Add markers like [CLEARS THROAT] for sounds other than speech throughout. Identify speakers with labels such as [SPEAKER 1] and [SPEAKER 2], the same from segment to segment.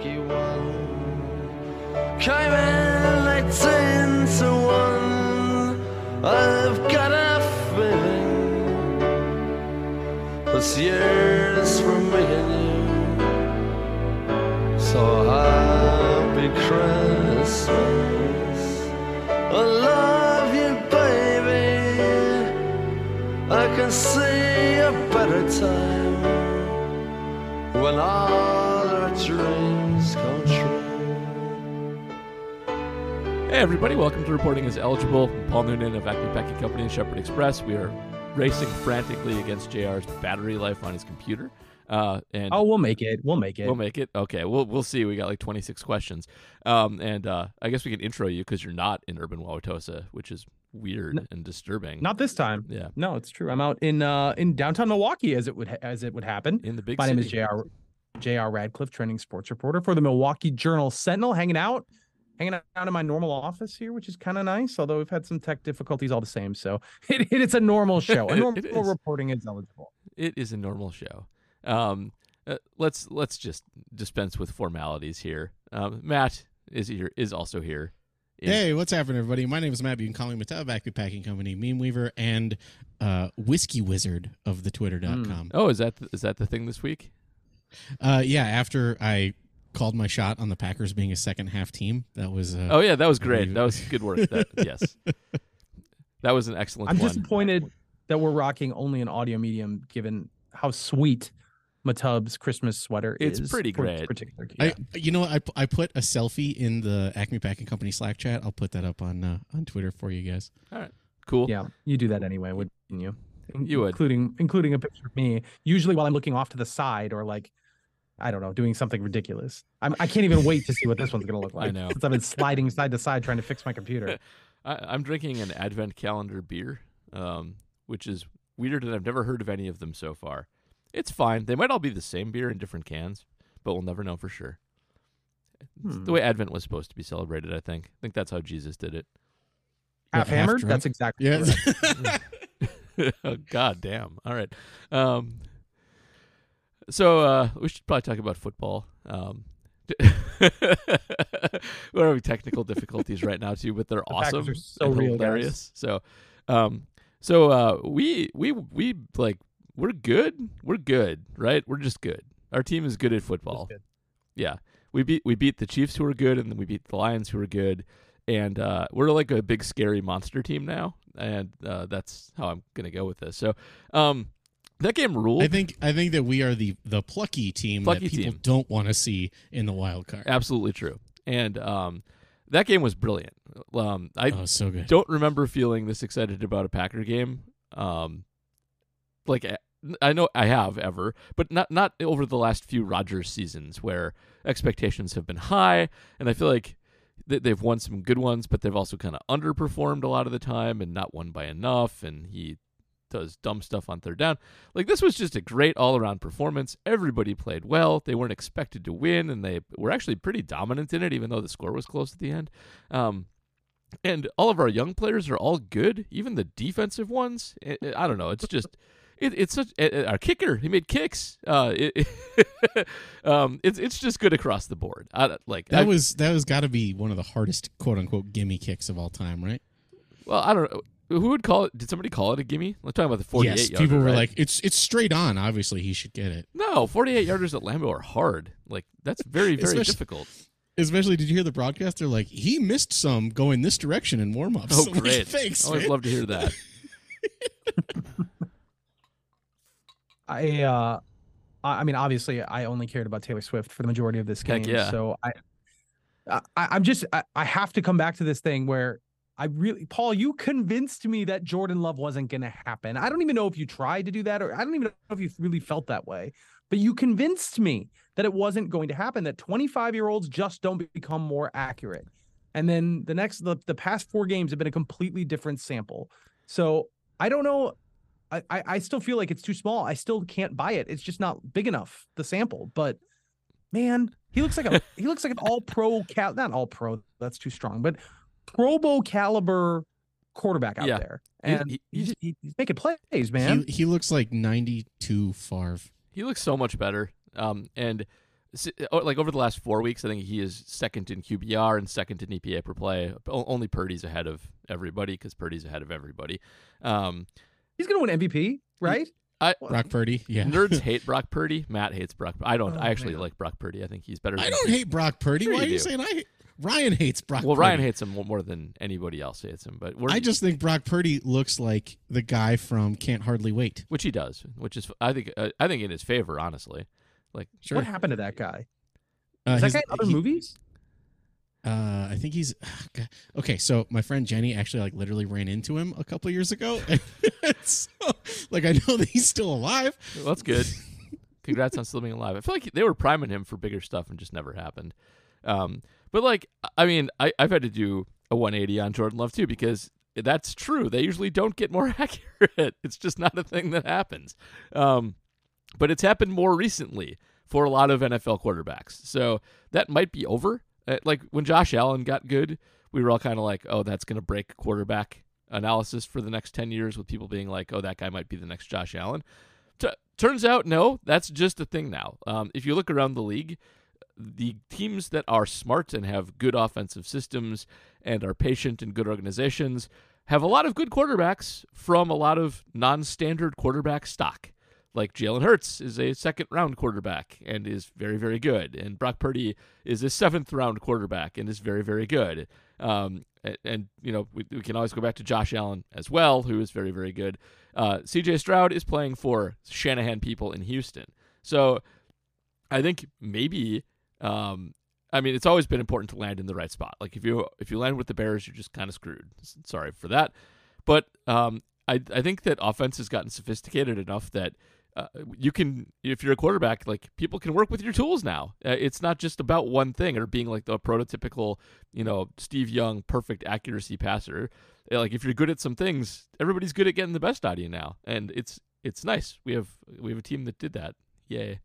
[SPEAKER 1] lucky one. Came in eighteen one. I've got a feeling this year's for me and you. So happy Christmas. I love you, baby. I can see a better time when all our dreams
[SPEAKER 2] Hey, everybody, welcome to Reporting as Eligible. Paul Noonan of Acme Packing Company and Shepherd Express. We are racing frantically against JR's battery life on his computer. Uh, and
[SPEAKER 3] Oh, we'll make it. We'll make it.
[SPEAKER 2] We'll make it. Okay, we'll we'll see. We got like 26 questions. Um, and uh, I guess we can intro you because you're not in Urban Wauwatosa, which is weird
[SPEAKER 3] N-
[SPEAKER 2] and disturbing.
[SPEAKER 3] Not this time.
[SPEAKER 2] yeah,
[SPEAKER 3] No, it's true. I'm out in uh in downtown Milwaukee as it would ha- as it would happen.
[SPEAKER 2] in the big
[SPEAKER 3] My
[SPEAKER 2] city.
[SPEAKER 3] name is Jr. Jr. Radcliffe, trending sports reporter for the Milwaukee Journal Sentinel, hanging out, hanging out in my normal office here, which is kind of nice. Although we've had some tech difficulties all the same, so [LAUGHS] it, it's a normal [LAUGHS] show. A normal
[SPEAKER 2] it is.
[SPEAKER 3] reporting is eligible.
[SPEAKER 2] It is a normal show. Um, uh, let's let's just dispense with formalities here. Um, Matt is here is also here. in-
[SPEAKER 4] Hey, what's happening, everybody? My name is Matt. You can call me Mattel Backpack Packing Company, Meme Weaver, and uh, Whiskey Wizard of the Twitter.com.
[SPEAKER 2] Oh, is that th- is that the thing this week?
[SPEAKER 4] Uh, yeah, after I called my shot on the Packers being a second half team, that was. Uh,
[SPEAKER 2] Oh yeah, that was great. That was good work. That, [LAUGHS] yes, that was an excellent
[SPEAKER 3] I'm
[SPEAKER 2] one.
[SPEAKER 3] disappointed that we're rocking only an audio medium, given how sweet Matub's Christmas sweater
[SPEAKER 2] It's
[SPEAKER 3] is.
[SPEAKER 2] It's pretty
[SPEAKER 3] for this
[SPEAKER 2] great.
[SPEAKER 3] Particular key.
[SPEAKER 4] I, you know, what? I, I put a selfie in the Acme Packing Company Slack chat. I'll put that up on uh, on Twitter for you guys.
[SPEAKER 2] All right, cool.
[SPEAKER 3] Yeah, you do that anyway, wouldn't you?
[SPEAKER 2] You would.
[SPEAKER 3] including including a picture of me. Usually while I'm looking off to the side or like, I don't know, doing something ridiculous. I'm, I can't even wait to see what this one's gonna look [LAUGHS] like.
[SPEAKER 2] I know.
[SPEAKER 3] Since I've been sliding side to side trying to fix my computer. [LAUGHS]
[SPEAKER 2] I, I'm drinking an Advent calendar beer, um, which is weird, and I've never heard of any of them so far. It's fine. They might all be the same beer in different cans, but we'll never know for sure. It's
[SPEAKER 3] Hmm.
[SPEAKER 2] the way Advent was supposed to be celebrated, I think. I think that's how Jesus did it.
[SPEAKER 3] Half
[SPEAKER 4] half
[SPEAKER 3] hammered.
[SPEAKER 4] drunk?
[SPEAKER 3] That's exactly.
[SPEAKER 4] Yeah.
[SPEAKER 3] correct. [LAUGHS]
[SPEAKER 2] oh, God damn. All right. Um, so uh, we should probably talk about football. Um, [LAUGHS] we're having technical difficulties right now too, but they're
[SPEAKER 3] The
[SPEAKER 2] awesome.
[SPEAKER 3] are so real, guys.
[SPEAKER 2] hilarious. So, um, so uh, we we we like we're good. We're good, right? We're just good. Our team is good at football.
[SPEAKER 3] good.
[SPEAKER 2] Yeah, we beat we beat the Chiefs who are good, and then we beat the Lions who are good, and uh, we're like a big scary monster team now, and uh, that's how I'm gonna go with this. So, um, that game ruled.
[SPEAKER 4] I think I think that we are the the plucky team
[SPEAKER 2] Plucky
[SPEAKER 4] that people
[SPEAKER 2] team.
[SPEAKER 4] don't want to see in the wild card.
[SPEAKER 2] absolutely true, and um, that game was brilliant. Um, I
[SPEAKER 4] oh, so good.
[SPEAKER 2] don't remember feeling this excited about a Packer game. Um, like I- I know I have ever, but not not over the last few Rodgers seasons where expectations have been high, and I feel like they've won some good ones, but they've also kind of underperformed a lot of the time and not won by enough. And he does dumb stuff on third down. Like this was just a great all around performance. Everybody played well. They weren't expected to win, and they were actually pretty dominant in it, even though the score was close at the end. Um, and all of our young players are all good, even the defensive ones. I, I don't know. It's just. It, it's such our kicker. He made kicks. Uh, it, [LAUGHS] um, it's it's just good across the board. I, like
[SPEAKER 4] That
[SPEAKER 2] I-
[SPEAKER 4] was that was got to be one of the hardest quote unquote gimme kicks of all time, right?
[SPEAKER 2] well, I don't know. Who would call it? Did somebody call it a gimme? Let's talk about the forty-eight.
[SPEAKER 4] yes,
[SPEAKER 2] yarder,
[SPEAKER 4] people were
[SPEAKER 2] right?
[SPEAKER 4] like, "It's it's straight on." Obviously, he should get it.
[SPEAKER 2] "No, forty-eight yarders at Lambeau are hard. Like that's very very
[SPEAKER 4] Especially-
[SPEAKER 2] difficult."
[SPEAKER 4] Especially, did you hear the broadcaster? Like, "He missed some going this direction in warm-ups."
[SPEAKER 2] Oh, [LAUGHS]
[SPEAKER 4] I'm like,
[SPEAKER 2] great!
[SPEAKER 4] Thanks,
[SPEAKER 2] I always
[SPEAKER 4] man.
[SPEAKER 2] love to hear that. [LAUGHS]
[SPEAKER 3] I uh I I mean obviously I only cared about Taylor Swift for the majority of this game.
[SPEAKER 2] Heck yeah.
[SPEAKER 3] So I, I I'm just I, I have to come back to this thing where I really Paul, you convinced me that Jordan Love wasn't gonna happen. I don't even know if you tried to do that or I don't even know if you really felt that way, but you convinced me that it wasn't going to happen, that 25 year olds just don't become more accurate. And then the next the, the past four games have been a completely different sample. So I don't know. I, I I still feel like it's too small. I still can't buy it. It's just not big enough, the sample. But man, he looks like a he looks like an all pro cat, not all pro, that's too strong, but Pro Bowl caliber quarterback out
[SPEAKER 2] Yeah.
[SPEAKER 3] there. And
[SPEAKER 2] he-
[SPEAKER 3] he's, he's, he's making plays, man.
[SPEAKER 4] He, he looks like 92 Favre.
[SPEAKER 2] He looks so much better. Um, and oh, like over the last four weeks, I think he is second in QBR and second in EPA per play. Only Purdy's ahead of everybody because Purdy's ahead of everybody. Um,
[SPEAKER 3] He's gonna win MVP, right?
[SPEAKER 2] I
[SPEAKER 4] Brock Purdy. Yeah.
[SPEAKER 2] nerds [LAUGHS] hate Brock Purdy. Matt hates Brock. I don't.
[SPEAKER 3] Oh,
[SPEAKER 2] I actually
[SPEAKER 3] man.
[SPEAKER 2] like Brock Purdy. I think he's better.
[SPEAKER 4] I don't hate Brock Purdy.
[SPEAKER 2] Sure
[SPEAKER 4] Why are you
[SPEAKER 2] do.
[SPEAKER 4] saying I? Ryan hates Brock.
[SPEAKER 2] Well,
[SPEAKER 4] Purdy.
[SPEAKER 2] Ryan hates him more than anybody else hates him, but we're,
[SPEAKER 4] I just think Brock Purdy looks like the guy from Can't Hardly Wait.
[SPEAKER 2] which he does, which is I think uh, I think in his favor, honestly. Like
[SPEAKER 4] Sure.
[SPEAKER 3] What happened to that guy?
[SPEAKER 4] Uh,
[SPEAKER 3] Is that guy in other
[SPEAKER 4] he-
[SPEAKER 3] movies?
[SPEAKER 4] Uh, I think he's okay. So my friend Jenny actually like literally ran into him a couple years ago. [LAUGHS] so, like I know that he's still alive.
[SPEAKER 2] Well, that's good. Congrats on still being alive. I feel like they were priming him for bigger stuff and just never happened. Um, but like, I mean, I, I've had to do a 180 on Jordan Love too because that's true. They usually don't get more [LAUGHS] accurate. It's just not a thing that happens. Um, but it's happened more recently for a lot of NFL quarterbacks. So that might be over. Uh, like when Josh Allen got good, we were all kind of like, oh, that's going to break quarterback analysis for the next 10 years with people being like, oh, that guy might be the next Josh Allen. T- turns out, no, that's just a thing now. Um, if you look around the league, the teams that are smart and have good offensive systems and are patient and good organizations have a lot of good quarterbacks from a lot of non standard quarterback stock. Like Jalen Hurts is a second round quarterback and is very, very good. And Brock Purdy is a seventh round quarterback and is very, very good. Um, and, you know, we, we can always go back to Josh Allen as well, who is very, very good. Uh, CJ Stroud is playing for Shanahan people in Houston. So I think maybe um, I mean, it's always been important to land in the right spot. Like if you if you land with the Bears, you're just kind of screwed. Sorry for that, but um, I I think that offense has gotten sophisticated enough that uh, you can if you're a quarterback, like people can work with your tools now. Uh, it's not just about one thing or being like the prototypical, you know, Steve Young perfect accuracy passer. Uh, Like if you're good at some things, everybody's good at getting the best out of you now, and it's it's nice. We have we have a team that did that. Yay.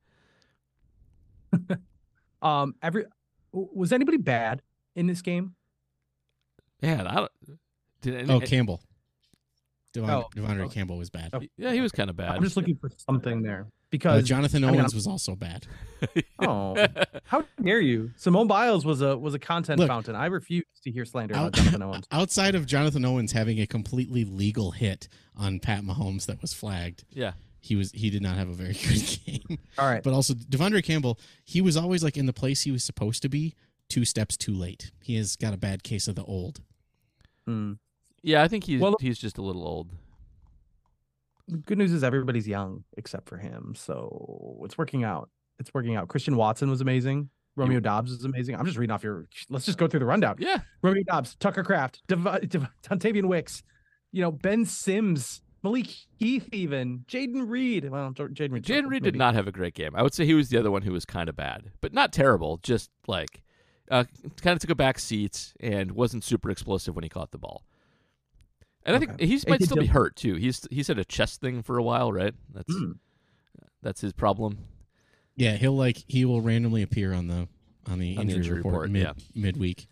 [SPEAKER 2] [LAUGHS]
[SPEAKER 3] Um, every was anybody bad in this game?
[SPEAKER 2] Man, I don't. Did any,
[SPEAKER 4] Oh, Campbell. Devon,
[SPEAKER 3] Oh,
[SPEAKER 4] De'Vondre
[SPEAKER 3] okay.
[SPEAKER 4] Campbell was bad.
[SPEAKER 3] Oh.
[SPEAKER 2] yeah, he was kind of bad.
[SPEAKER 3] I'm just looking for something there
[SPEAKER 4] Uh,
[SPEAKER 3] because
[SPEAKER 4] Jonathan Owens
[SPEAKER 3] I'm-
[SPEAKER 4] was also bad. [LAUGHS]
[SPEAKER 3] oh, how dare you? Simone Biles was a was a content
[SPEAKER 4] Look,
[SPEAKER 3] fountain. I refuse to hear slander about
[SPEAKER 4] Out-
[SPEAKER 3] Jonathan [LAUGHS] Owens.
[SPEAKER 4] Outside of Jonathan Owens having a completely legal hit on Pat Mahomes that was flagged,
[SPEAKER 2] yeah,
[SPEAKER 4] he was he did not have a very [LAUGHS] good game.
[SPEAKER 3] All right,
[SPEAKER 4] But also De'Vondre Campbell, he was always like in the place he was supposed to be, two steps too late. He has got a bad case of the old.
[SPEAKER 3] Hmm.
[SPEAKER 2] yeah. I think he's
[SPEAKER 3] Well-
[SPEAKER 2] he's just a little old.
[SPEAKER 3] Good news is everybody's young except for him, so it's working out. It's working out. Christian Watson was amazing. Romeo Doubs was amazing. I'm just reading off your. Let's just go through the rundown.
[SPEAKER 2] Yeah,
[SPEAKER 3] Romeo Doubs, Tucker Kraft, Dev- Dev- Dontayvion Wicks, you know Ben Sims, Malik Heath, even Jayden Reed. Well, Jayden Reed.
[SPEAKER 2] Jayden Reed did not have a great game. I would say he was the other one who was kind of bad, but not terrible. Just like uh, kind of took a back seat and wasn't super explosive when he caught the ball. And I think he might still be hurt too. He's he's had a chest thing for a while, right? That's
[SPEAKER 3] Hmm.
[SPEAKER 2] that's his problem.
[SPEAKER 4] Yeah, he'll like he will randomly appear on the on the
[SPEAKER 2] On the
[SPEAKER 4] injury,
[SPEAKER 2] injury
[SPEAKER 4] report,
[SPEAKER 2] report,
[SPEAKER 4] mid
[SPEAKER 2] yeah.
[SPEAKER 4] midweek.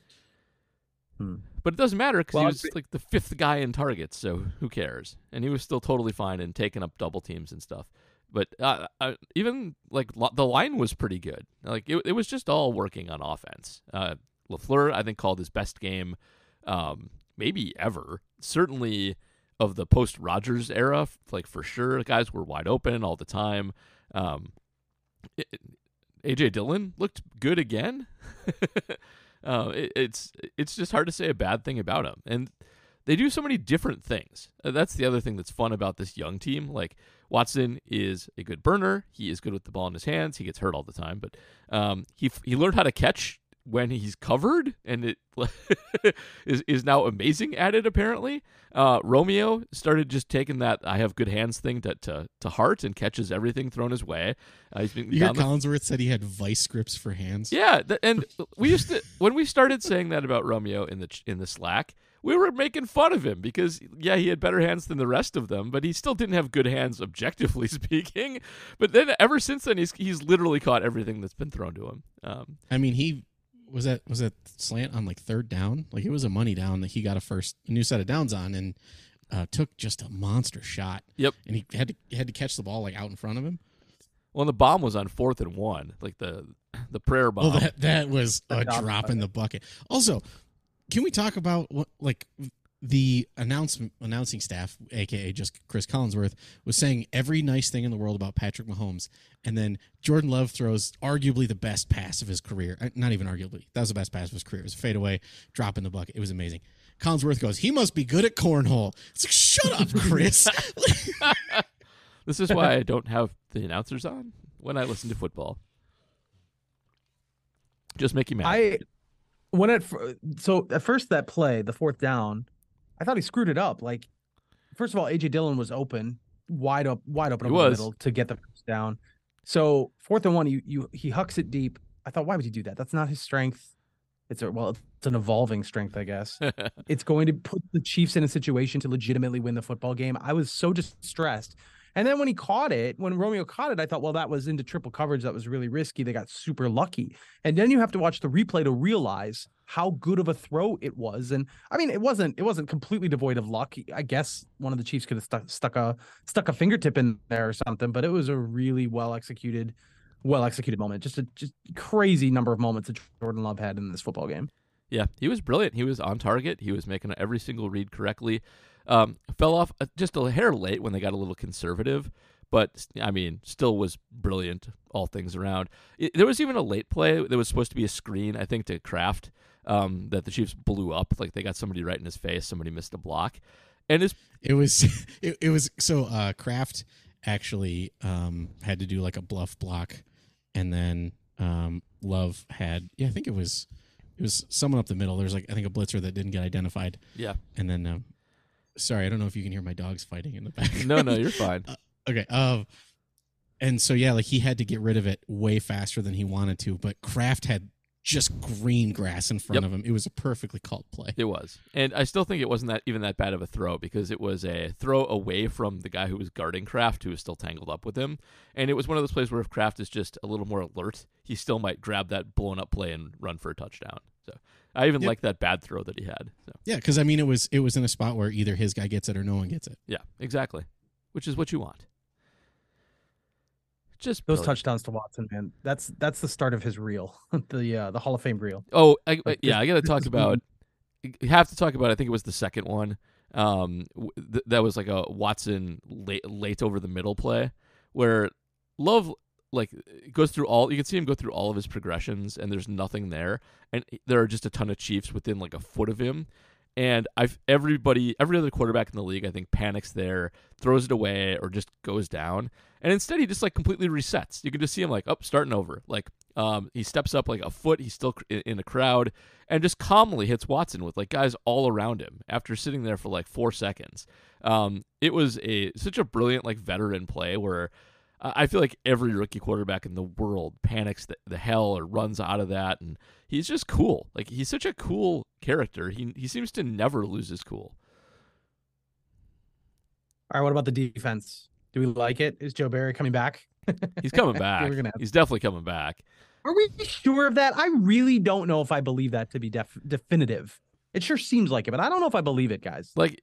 [SPEAKER 2] But it doesn't matter because
[SPEAKER 3] Well,
[SPEAKER 2] he was
[SPEAKER 3] agree-
[SPEAKER 2] like the fifth guy in targets, so who cares? And he was still totally fine and taking up double teams and stuff. But uh, uh, even like lo- the line was pretty good. Like it, it was just all working on offense. Uh, Lafleur, I think, called his best game, um, maybe ever. Certainly of the post Rodgers era, like for sure, the guys were wide open all the time. Um, it- AJ Dillon looked good again. [LAUGHS] uh, it, it's it's just hard to say a bad thing about him, and they do so many different things. Uh, that's the other thing that's fun about this young team. Like Watson is a good burner. He is good with the ball in his hands. He gets hurt all the time, but um, he he learned how to catch when he's covered, and it [LAUGHS] is is now amazing at it. Apparently, uh, Romeo started just taking that "I have good hands" thing to to, to heart and catches everything thrown his way. Uh, he's been
[SPEAKER 4] You hear
[SPEAKER 2] the
[SPEAKER 4] Collinsworth said he had vice grips for hands.
[SPEAKER 2] yeah, th- and we used to when we started saying that about Romeo in the ch- in the Slack, we were making fun of him because yeah, he had better hands than the rest of them, but he still didn't have good hands objectively [LAUGHS] speaking. But then ever since then, he's he's literally caught everything that's been thrown to him. Um,
[SPEAKER 4] I mean, he was that was that slant on like third down. Like it was a money down that he got a first a new set of downs on and uh, took just a monster shot.
[SPEAKER 2] Yep.
[SPEAKER 4] and he had to he had to catch the ball like out in front of him.
[SPEAKER 2] well, and the bomb was on fourth and one. Like the the prayer bomb.
[SPEAKER 4] Oh, that that was a
[SPEAKER 3] drop
[SPEAKER 4] drop in the bucket. Also, can we talk about what like the announcement announcing staff, aka just Chris Collinsworth, was saying every nice thing in the world about Patrick Mahomes, and then Jordan Love throws arguably the best pass of his career. Uh, Not even arguably, that was the best pass of his career. It was a fadeaway, drop in the bucket. It was amazing. Collinsworth goes, he must be good at cornhole. It's like, shut up, Chris. [LAUGHS] [LAUGHS]
[SPEAKER 2] This is why I don't have the announcers on when I listen to football. Just make you mad.
[SPEAKER 3] I when it so at first that play, the fourth down, I thought he screwed it up. Like, first of all, AJ Dillon was open, wide up, wide open over the middle to get the first down. So fourth and one, you you he hucks it deep. I thought, why would you do that? That's not his strength. It's a well, it's an evolving strength, I guess. [LAUGHS] it's going to put the Chiefs in a situation to legitimately win the football game. I was so distressed. And then when he caught it, when Romeo caught it, I thought, well, that was into triple coverage. That was really risky. They got super lucky. And then you have to watch the replay to realize how good of a throw it was. And I mean, it wasn't it wasn't completely devoid of luck. I guess one of the Chiefs could have stuck stuck a stuck a fingertip in there or something, but it was a really well executed, well executed moment. Just a just crazy number of moments that Jordan Love had in this football game.
[SPEAKER 2] Yeah, he was brilliant. He was on target. He was making every single read correctly. Um, fell off uh, just a hair late when they got a little conservative, but I mean, still was brilliant. All things around. It, there was even a late play that was supposed to be a screen, I think, to Kraft um, that the Chiefs blew up. Like they got somebody right in his face. Somebody missed a block, and his
[SPEAKER 4] It was [LAUGHS] it, it was so uh Kraft actually um had to do like a bluff block and then um Love had yeah, I think it was it was someone up the middle. There was like I think a blitzer that didn't get identified
[SPEAKER 2] yeah.
[SPEAKER 4] and then um sorry, I don't know if you can hear my dogs fighting in the back.
[SPEAKER 2] No, no, you're [LAUGHS] fine.
[SPEAKER 4] okay. Um and so yeah, like he had to get rid of it way faster than he wanted to, but Kraft had just green grass in front
[SPEAKER 2] Yep.
[SPEAKER 4] of him. It was a perfectly called play.
[SPEAKER 2] It was, and I still think it wasn't that even that bad of a throw because it was a throw away from the guy who was guarding Kraft, who was still tangled up with him, and it was one of those plays where if Kraft is just a little more alert, he still might grab that blown up play and run for a touchdown. So I even
[SPEAKER 4] Yep.
[SPEAKER 2] like that bad throw that he had. So
[SPEAKER 4] Yeah, because I mean it was it was in a spot where either his guy gets it or no one gets it.
[SPEAKER 2] yeah, exactly, which is what you want. Just
[SPEAKER 3] Those
[SPEAKER 2] brilliant.
[SPEAKER 3] touchdowns to Watson, man. That's that's the start of his reel, [LAUGHS] the uh, the Hall of Fame reel.
[SPEAKER 2] Oh, I,
[SPEAKER 3] Like,
[SPEAKER 2] yeah, I got to talk about. You have to talk about. I think it was the second one. Um, th- that was like a Watson late late over the middle play, where Love like goes through all. You can see him go through all of his progressions, and there's nothing there, and there are just a ton of Chiefs within like a foot of him. And I've everybody, every other quarterback in the league, I think, panics there, throws it away, or just goes down. And instead, he just like completely resets. You can just see him like up, starting over. Like um, he steps up like a foot. He's still in, a crowd, and just calmly hits Watson with like guys all around him after sitting there for like four seconds. Um, it was a such a brilliant like veteran play where I I feel like every rookie quarterback in the world panics the, the hell or runs out of that, and he's just cool. Like he's such a cool character. He he seems to never lose his cool.
[SPEAKER 3] All right, what about the defense? Do we like it? Is Joe Barry coming back?
[SPEAKER 2] He's coming [LAUGHS] back.
[SPEAKER 3] we're gonna
[SPEAKER 2] He's definitely coming back.
[SPEAKER 3] Are we sure of that? I really don't know if I believe that to be def- definitive. It sure seems like it, but I don't know if I believe it, guys.
[SPEAKER 2] Like,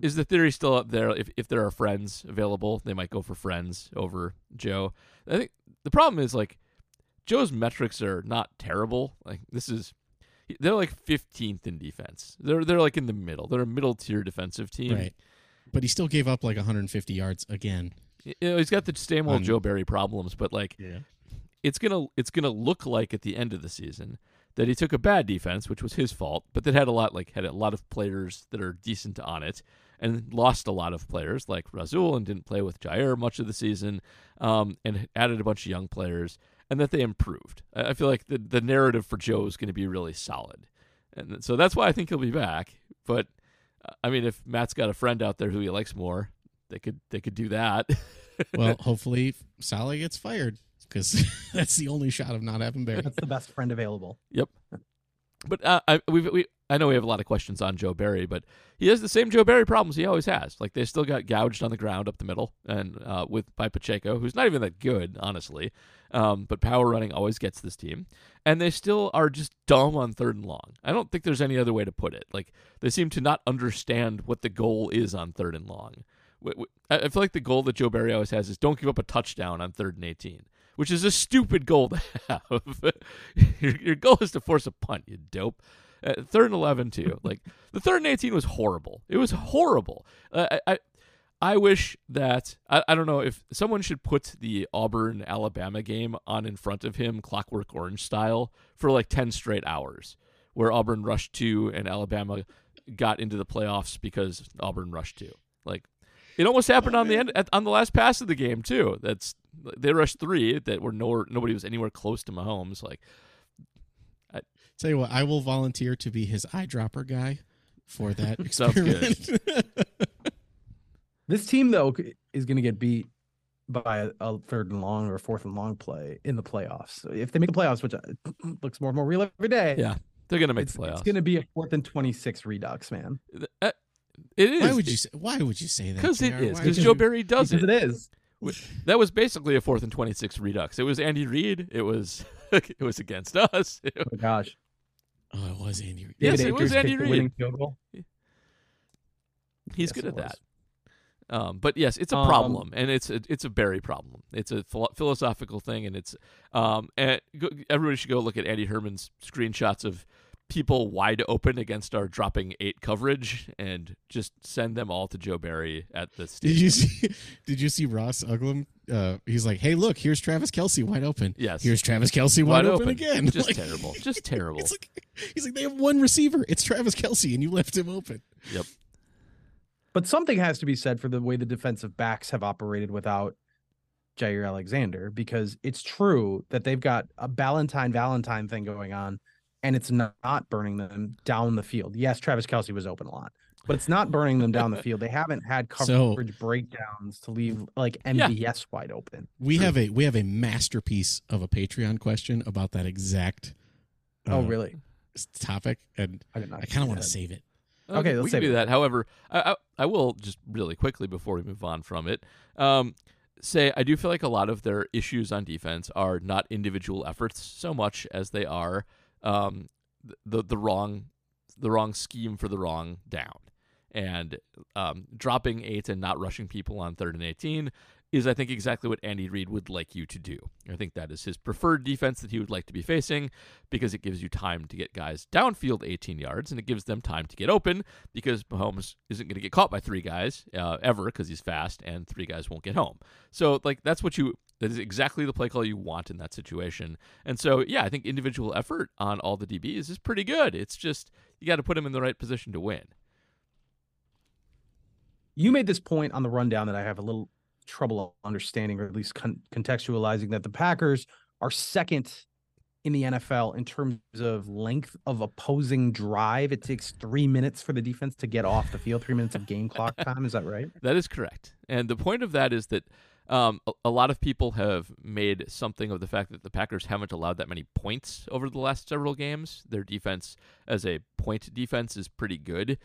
[SPEAKER 2] is the theory still up there? If if there are friends available, they might go for friends over Joe. I think the problem is like Joe's metrics are not terrible. Like this is they're like 15th in defense. They're they're like in the middle. They're a middle tier defensive team.
[SPEAKER 4] Right. But he still gave up like 150 yards again.
[SPEAKER 2] You know, he's got the same old
[SPEAKER 4] Um,
[SPEAKER 2] Joe Barry problems, but like
[SPEAKER 4] Yeah.
[SPEAKER 2] it's gonna it's gonna look like at the end of the season that he took a bad defense, which was his fault, but that had a lot like had a lot of players that are decent on it, and lost a lot of players like Rasul and didn't play with Jaire much of the season, um, and added a bunch of young players, and that they improved. I I feel like the the narrative for Joe is going to be really solid, and so that's why I think he'll be back. But uh, I mean, if Matt's got a friend out there who he likes more, they could they could do that. [LAUGHS]
[SPEAKER 4] Well, hopefully Sally gets fired because [LAUGHS] that's the only shot of not having Barry.
[SPEAKER 3] That's the best friend available. Yep.
[SPEAKER 2] But uh, I we've, we I know we have a lot of questions on Joe Barry, but he has the same Joe Barry problems he always has. Like they still got gouged on the ground up the middle, and uh, with by Pacheco, who's not even that good, honestly. Um, but power running always gets this team, and they still are just dumb on third and long. I don't think there's any other way to put it. Like they seem to not understand what the goal is on third and long. I feel like the goal that Joe Barry always has is don't give up a touchdown on third and eighteen, which is a stupid goal to [LAUGHS] have. [LAUGHS] your, your goal is to force a punt, you dope. Uh, third and 11, too. Like, the third and 18 was horrible. It was horrible. Uh, I, I wish that I, I don't know if someone should put the Auburn Alabama game on in front of him, Clockwork Orange style, for like ten straight hours, where Auburn rushed two and Alabama got into the playoffs because Auburn rushed two. Like it almost happened on the end at, on the last pass of the game too. That's they rushed three that were nowhere nobody was anywhere close to Mahomes. Like
[SPEAKER 4] Tell you what, I will volunteer to be his eyedropper guy for that [LAUGHS]
[SPEAKER 2] Sounds good.
[SPEAKER 4] experiment.
[SPEAKER 3] This team though is going to get beat by a, a third and long or fourth and long play in the playoffs. So if they make the playoffs, which uh, [CLEARS THROAT] looks more and more real every day,
[SPEAKER 2] yeah, they're gonna make
[SPEAKER 3] it's,
[SPEAKER 2] the playoffs.
[SPEAKER 3] it's going to be a fourth and twenty six redux, man.
[SPEAKER 2] Uh, it is
[SPEAKER 4] why would you say, why would you say that?
[SPEAKER 2] because it
[SPEAKER 4] JR?
[SPEAKER 2] is
[SPEAKER 4] Why
[SPEAKER 2] because Joe Barry does
[SPEAKER 3] Because
[SPEAKER 2] it.
[SPEAKER 3] it is.
[SPEAKER 2] That was basically a fourth and twenty six redux. It was Andy Reid. It was [LAUGHS] it was against us. [LAUGHS]
[SPEAKER 3] Oh my gosh.
[SPEAKER 4] Oh, it was Andy. Reid.
[SPEAKER 2] Yes,
[SPEAKER 3] David
[SPEAKER 2] it was Andy
[SPEAKER 3] kicked
[SPEAKER 2] Reid.
[SPEAKER 3] winning.
[SPEAKER 2] He's
[SPEAKER 3] Yes,
[SPEAKER 2] good at that. Um, but yes, it's a
[SPEAKER 3] Um,
[SPEAKER 2] problem, and it's a, it's a Barry problem. It's a philo- philosophical thing, and it's um, and go, everybody should go look at Andy Herman's screenshots of people wide open against our dropping eight coverage, and just send them all to Joe Barry at the [LAUGHS]
[SPEAKER 4] Did you see? Did you see Ross Uglem? Uh, he's like, "Hey, look, here's Travis Kelce wide open.
[SPEAKER 2] Yes.
[SPEAKER 4] here's Travis Kelce wide, open, again.
[SPEAKER 2] Just [LAUGHS]
[SPEAKER 4] Like,
[SPEAKER 2] terrible. Just [LAUGHS] terrible.
[SPEAKER 4] He's like, he's like, they have one receiver. It's Travis Kelce, and you left him open.
[SPEAKER 2] Yep.
[SPEAKER 3] But something has to be said for the way the defensive backs have operated without Jaire Alexander, because it's true that they've got a Valentine Valentine thing going on, and it's not burning them down the field. Yes, Travis Kelce was open a lot, but it's not burning them down the field. They haven't had [LAUGHS]
[SPEAKER 4] So-
[SPEAKER 3] coverage breakdowns to leave like
[SPEAKER 2] Yeah.
[SPEAKER 3] MVS wide open.
[SPEAKER 4] We
[SPEAKER 2] True.
[SPEAKER 4] have a we have a masterpiece of a Patreon question about that exact.
[SPEAKER 3] oh,
[SPEAKER 4] uh,
[SPEAKER 3] really?
[SPEAKER 4] Topic, and
[SPEAKER 3] I did not.
[SPEAKER 4] I kind of want to save it.
[SPEAKER 3] Okay, let's
[SPEAKER 2] we can
[SPEAKER 3] save
[SPEAKER 2] do
[SPEAKER 3] it.
[SPEAKER 2] that. However, I, I I will just really quickly before we move on from it, um, say I do feel like a lot of their issues on defense are not individual efforts so much as they are um, the the wrong the wrong scheme for the wrong down, and um, dropping eight and not rushing people on third and eighteen is I think exactly what Andy Reid would like you to do. I think that is his preferred defense that he would like to be facing because it gives you time to get guys downfield 18 yards and it gives them time to get open because Mahomes isn't going to get caught by three guys uh, ever because he's fast and three guys won't get home. So like that's what you that is exactly the play call you want in that situation. And so yeah, I think individual effort on all the DBs is pretty good. It's just you got to put them in the right position to win.
[SPEAKER 3] you made this point on the rundown that I have a little trouble understanding, or at least con- contextualizing that the Packers are second in the NFL in terms of length of opposing drive. It takes three minutes for the defense to get off the field, three minutes of game clock [LAUGHS] time. Is that right?
[SPEAKER 2] That is correct. And the point of that is that um, a, a lot of people have made something of the fact that the Packers haven't allowed that many points over the last several games. Their defense as a point defense is pretty good.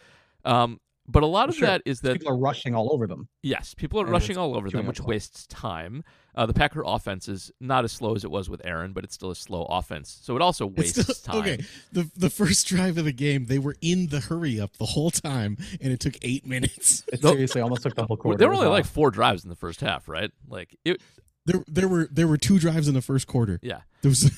[SPEAKER 2] Um, but a lot of
[SPEAKER 3] Sure.
[SPEAKER 2] that is that
[SPEAKER 3] People are rushing all over them.
[SPEAKER 2] Yes, people are
[SPEAKER 3] And
[SPEAKER 2] rushing all over them, which
[SPEAKER 3] clock.
[SPEAKER 2] wastes time. Uh, the Packer offense is not as slow as it was with Aaron, but it's still a slow offense. So it also wastes [LAUGHS]
[SPEAKER 4] still-
[SPEAKER 2] time.
[SPEAKER 4] okay. The the first drive of the game, they were in the hurry up the whole time, and it took eight minutes.
[SPEAKER 3] It seriously almost took the whole quarter.
[SPEAKER 2] There were
[SPEAKER 3] It was
[SPEAKER 2] only like four drives in the first half, right? Like it.
[SPEAKER 4] There there were there were two drives in the first quarter.
[SPEAKER 2] Yeah.
[SPEAKER 4] There was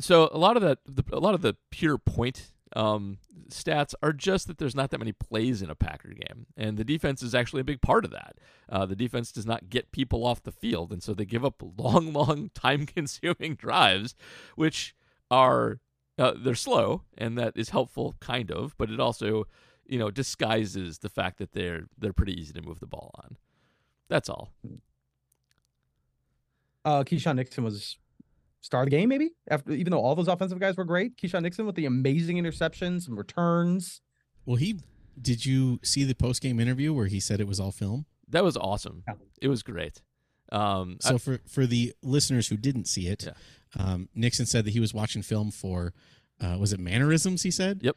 [SPEAKER 2] So a lot of that, the, a lot of the pure point um, stats are just that there's not that many plays in a Packer game, and the defense is actually a big part of that. Uh, the defense does not get people off the field, and so they give up [LAUGHS] long, long, time-consuming [LAUGHS] drives, which are uh, they're slow, and that is helpful, kind of, but it also, you know, disguises the fact that they're they're pretty easy to move the ball on. That's all.
[SPEAKER 3] uh, Keisean Nixon was star of the game, maybe after even though all those offensive guys were great. Keisean Nixon with the amazing interceptions and returns.
[SPEAKER 4] well. He did you see the post game interview where he said it was all film?
[SPEAKER 2] That was awesome.
[SPEAKER 3] Yeah.
[SPEAKER 2] It was great. Um, I-
[SPEAKER 4] So for for the listeners who didn't see it, um, Nixon said that he was watching film for uh, was it mannerisms? He said.
[SPEAKER 2] Yep.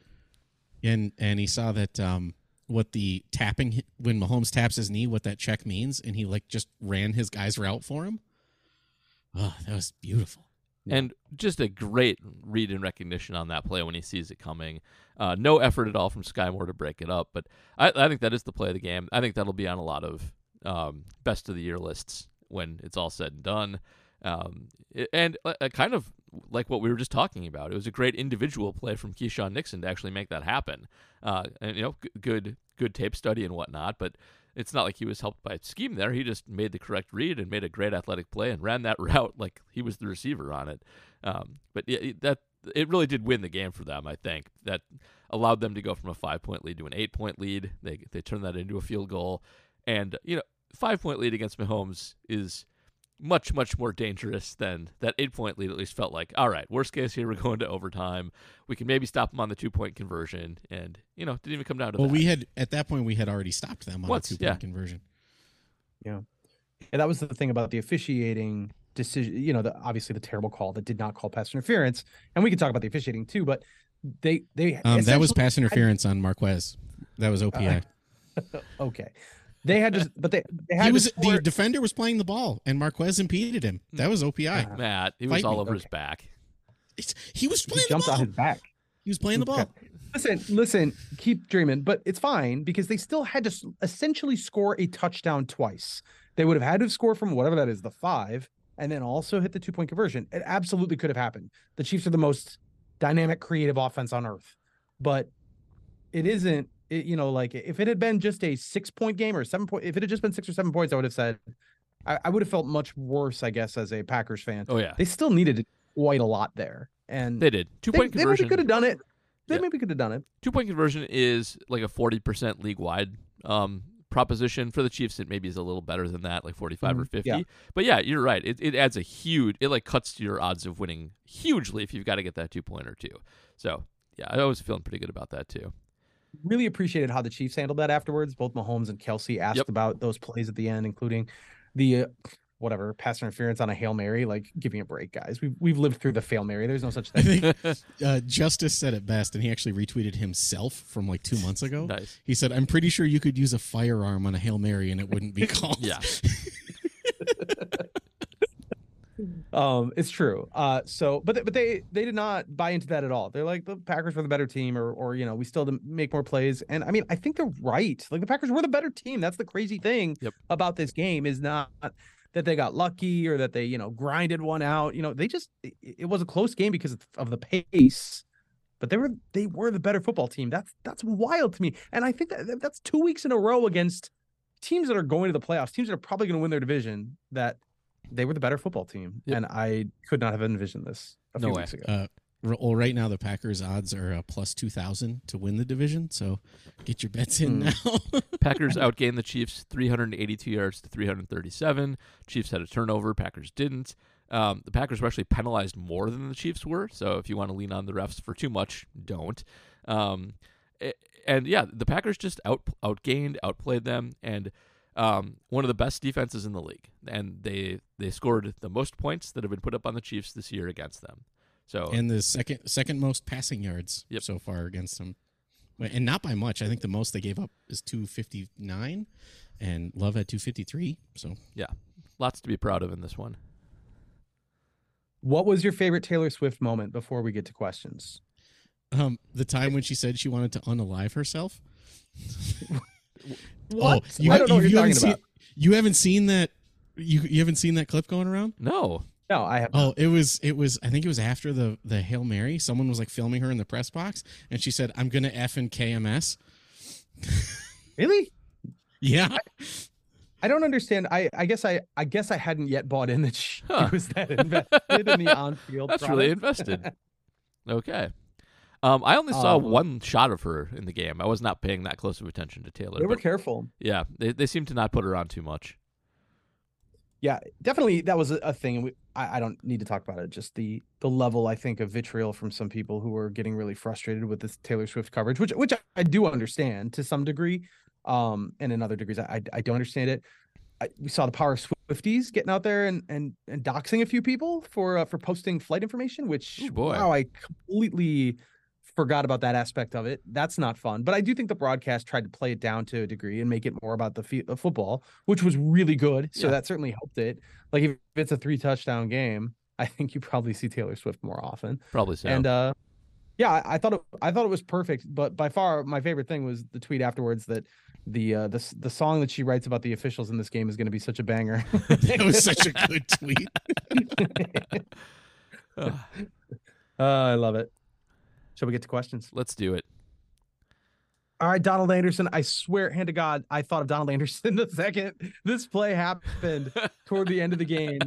[SPEAKER 4] And and he saw that um, what the tapping when Mahomes taps his knee, what that check means, and he like just ran his guy's route for him. Oh, that was beautiful.
[SPEAKER 2] And just a great read and recognition on that play when he sees it coming. Uh, no effort at all from Skyy Moore to break it up, but I, I think that is the play of the game. I think that'll be on a lot of um, best of the year lists when it's all said and done. Um, and uh, kind of like what we were just talking about, it was a great individual play from Keisean Nixon to actually make that happen. Uh, and you know, g- good good tape study and whatnot, but it's not like he was helped by a scheme there. He just made the correct read and made a great athletic play and ran that [LAUGHS] route like he was the receiver on it. Um, but yeah, that it really did win the game for them. I think that allowed them to go from a five point lead to an eight point lead. They they turned that into a field goal, and you know five point lead against Mahomes is much much more dangerous than that eight point lead. At least felt like all right. Worst case here, [LAUGHS] we're going to overtime. We can maybe stop them on the two point conversion, and you know didn't even come down to
[SPEAKER 4] Well,
[SPEAKER 2] that.
[SPEAKER 4] we had at that point we had already stopped them on
[SPEAKER 2] Once,
[SPEAKER 4] a two point
[SPEAKER 2] yeah.
[SPEAKER 4] conversion.
[SPEAKER 3] Yeah and that was the thing about the officiating decision. You know, the obviously the terrible call that did not call pass interference, and we could talk about the officiating too. But they they
[SPEAKER 4] Um, that was
[SPEAKER 3] essentially-
[SPEAKER 4] pass interference on Marquez. That was OPI. [LAUGHS]
[SPEAKER 3] okay. They had to, but they, they had
[SPEAKER 4] he was the defender was playing the ball, and Marquez impeded him. That was OPI.
[SPEAKER 3] Uh,
[SPEAKER 2] Matt, he was
[SPEAKER 4] Fight
[SPEAKER 2] all
[SPEAKER 4] me.
[SPEAKER 2] over his back.
[SPEAKER 4] It's- he was
[SPEAKER 3] he
[SPEAKER 4] playing the
[SPEAKER 3] jumped
[SPEAKER 4] ball.
[SPEAKER 3] on his back.
[SPEAKER 4] He was playing the ball.
[SPEAKER 3] Listen, listen, keep dreaming, but it's fine because they still had to essentially score a touchdown twice. They would have had to score from whatever that is, the five, and then also hit the two point conversion. It absolutely could have happened. The Chiefs are the most dynamic, creative offense on earth, but it isn't. It, you know, like if it had been just a six point game or seven point, if it had just been six or seven points, I would have said, I, I would have felt much worse, I guess, as a Packers fan.
[SPEAKER 2] Oh yeah,
[SPEAKER 3] They still needed quite a lot there, and
[SPEAKER 2] they did two
[SPEAKER 3] they,
[SPEAKER 2] point
[SPEAKER 3] they maybe
[SPEAKER 2] conversion.
[SPEAKER 3] could have done it. They
[SPEAKER 2] Yeah.
[SPEAKER 3] maybe could have done it.
[SPEAKER 2] two point conversion is like a 40% league wide um, proposition for the Chiefs. It maybe is a little better than that, like 45 or
[SPEAKER 3] Mhm.
[SPEAKER 2] 50.
[SPEAKER 3] Yeah.
[SPEAKER 2] But yeah, you're right. It, it adds a huge, it like cuts to your odds of winning hugely if you've got to get that two pointer too. So yeah, I was feeling pretty good about that too.
[SPEAKER 3] Really appreciated how the Chiefs handled that afterwards. Both Mahomes and Kelce asked
[SPEAKER 2] Yep. about
[SPEAKER 3] those plays at the end, including the uh, whatever pass interference on a hail mary. Like, give me a break, guys. We've we've lived through the fail mary. There's no such
[SPEAKER 4] I
[SPEAKER 3] thing.
[SPEAKER 4] think [LAUGHS] uh, Justis said it best, and he actually retweeted himself from like two months ago.
[SPEAKER 2] nice.
[SPEAKER 4] He said, "I'm pretty sure you could use a firearm on a hail mary and it wouldn't be [LAUGHS] called."
[SPEAKER 2] Yeah. [LAUGHS]
[SPEAKER 3] um, it's true. Uh, so but they, but they they did not buy into that at all. They're like the Packers were the better team, or or you know we still make more plays. And I mean I think they're right. Like the Packers were the better team. That's the crazy thing
[SPEAKER 2] Yep.
[SPEAKER 3] about this game is not that they got lucky or that they you know grinded one out. You know they just it, it was a close game because of- of the pace. But they were they were the better football team. That's that's wild to me. And I think that that's two weeks in a row against teams that are going to the playoffs, teams that are probably going to win their division. That they were the better football team,
[SPEAKER 2] Yep.
[SPEAKER 3] and I could not have envisioned this a
[SPEAKER 2] No
[SPEAKER 3] few
[SPEAKER 2] way.
[SPEAKER 3] weeks ago.
[SPEAKER 4] Uh, well, right now the Packers odds are uh, plus two thousand to win the division. So get your bets in
[SPEAKER 3] Hmm.
[SPEAKER 4] now. [LAUGHS]
[SPEAKER 2] Packers outgained the Chiefs 382 yards to 337. Chiefs had a turnover. Packers didn't. Um, the Packers were actually penalized more than the Chiefs were. So if you want to lean on the refs for too much, don't. Um, and yeah, the Packers just out outgained, outplayed them, and um, one of the best defenses in the league. And they they scored the most points that have been put up on the Chiefs this year against them. So
[SPEAKER 4] and the second second most passing yards
[SPEAKER 2] Yep.
[SPEAKER 4] so far against them, and not by much. I think the most they gave up is two fifty nine, and Love had two fifty three. So yeah,
[SPEAKER 2] lots to be proud of in this one.
[SPEAKER 3] What was your favorite Taylor Swift moment before we get to questions?
[SPEAKER 4] um, the time when she said she wanted to unalive herself. [LAUGHS]
[SPEAKER 3] What?
[SPEAKER 4] Oh, you,
[SPEAKER 3] I don't know what
[SPEAKER 4] you
[SPEAKER 3] you're
[SPEAKER 4] haven't
[SPEAKER 3] talking
[SPEAKER 4] seen,
[SPEAKER 3] about.
[SPEAKER 4] You haven't seen that. You you haven't seen that clip going around?
[SPEAKER 2] No,
[SPEAKER 3] No, I have.
[SPEAKER 4] Oh, it was it was I think it was after the the Hail Mary. Someone was like filming her in the press box, and she said, "I'm gonna f in KMS." [LAUGHS]
[SPEAKER 3] Really?
[SPEAKER 4] Yeah,
[SPEAKER 3] I don't understand. I, I guess I I guess I hadn't yet bought in that she
[SPEAKER 2] Huh.
[SPEAKER 3] was that invested in the [LAUGHS] on-field.
[SPEAKER 2] That's really invested. [LAUGHS] Okay. Um, I only saw
[SPEAKER 3] Um,
[SPEAKER 2] one shot of her in the game. I was not paying that close of attention to Taylor.
[SPEAKER 3] They were careful.
[SPEAKER 2] yeah, they they seem to not put her on too much.
[SPEAKER 3] Yeah, definitely that was a, a thing. and We, I, I don't need to talk about it. Just the the level I think of vitriol from some people who were getting really frustrated with this Taylor Swift coverage, which which I, I do understand to some degree, um, and in other degrees I I, I don't understand it. I, we saw the power of Swifties getting out there and and and doxing a few people for uh, for posting flight information, which
[SPEAKER 2] Ooh, boy.
[SPEAKER 3] wow, I completely forgot about that aspect of it. That's not fun. But I do think the broadcast tried to play it down to a degree and make it more about the, the football, which was really good. So
[SPEAKER 2] Yeah.
[SPEAKER 3] that certainly helped it. Like if it's a three touchdown game, I think you probably see Taylor Swift more often.
[SPEAKER 2] Probably so.
[SPEAKER 3] And uh yeah, I, I thought it I thought it was perfect, but by far my favorite thing was the tweet afterwards that the uh the the song that she writes about the officials in this game is going to be such a banger. [LAUGHS]
[SPEAKER 4] that was such a good tweet.
[SPEAKER 2] Uh, [LAUGHS] [LAUGHS]
[SPEAKER 3] I love it. Shall we get to questions?
[SPEAKER 2] let's do it.
[SPEAKER 3] All right, Donald Anderson. I swear, hand to God, I thought of Donald Anderson [LAUGHS] the second this play happened [LAUGHS] toward the end of the game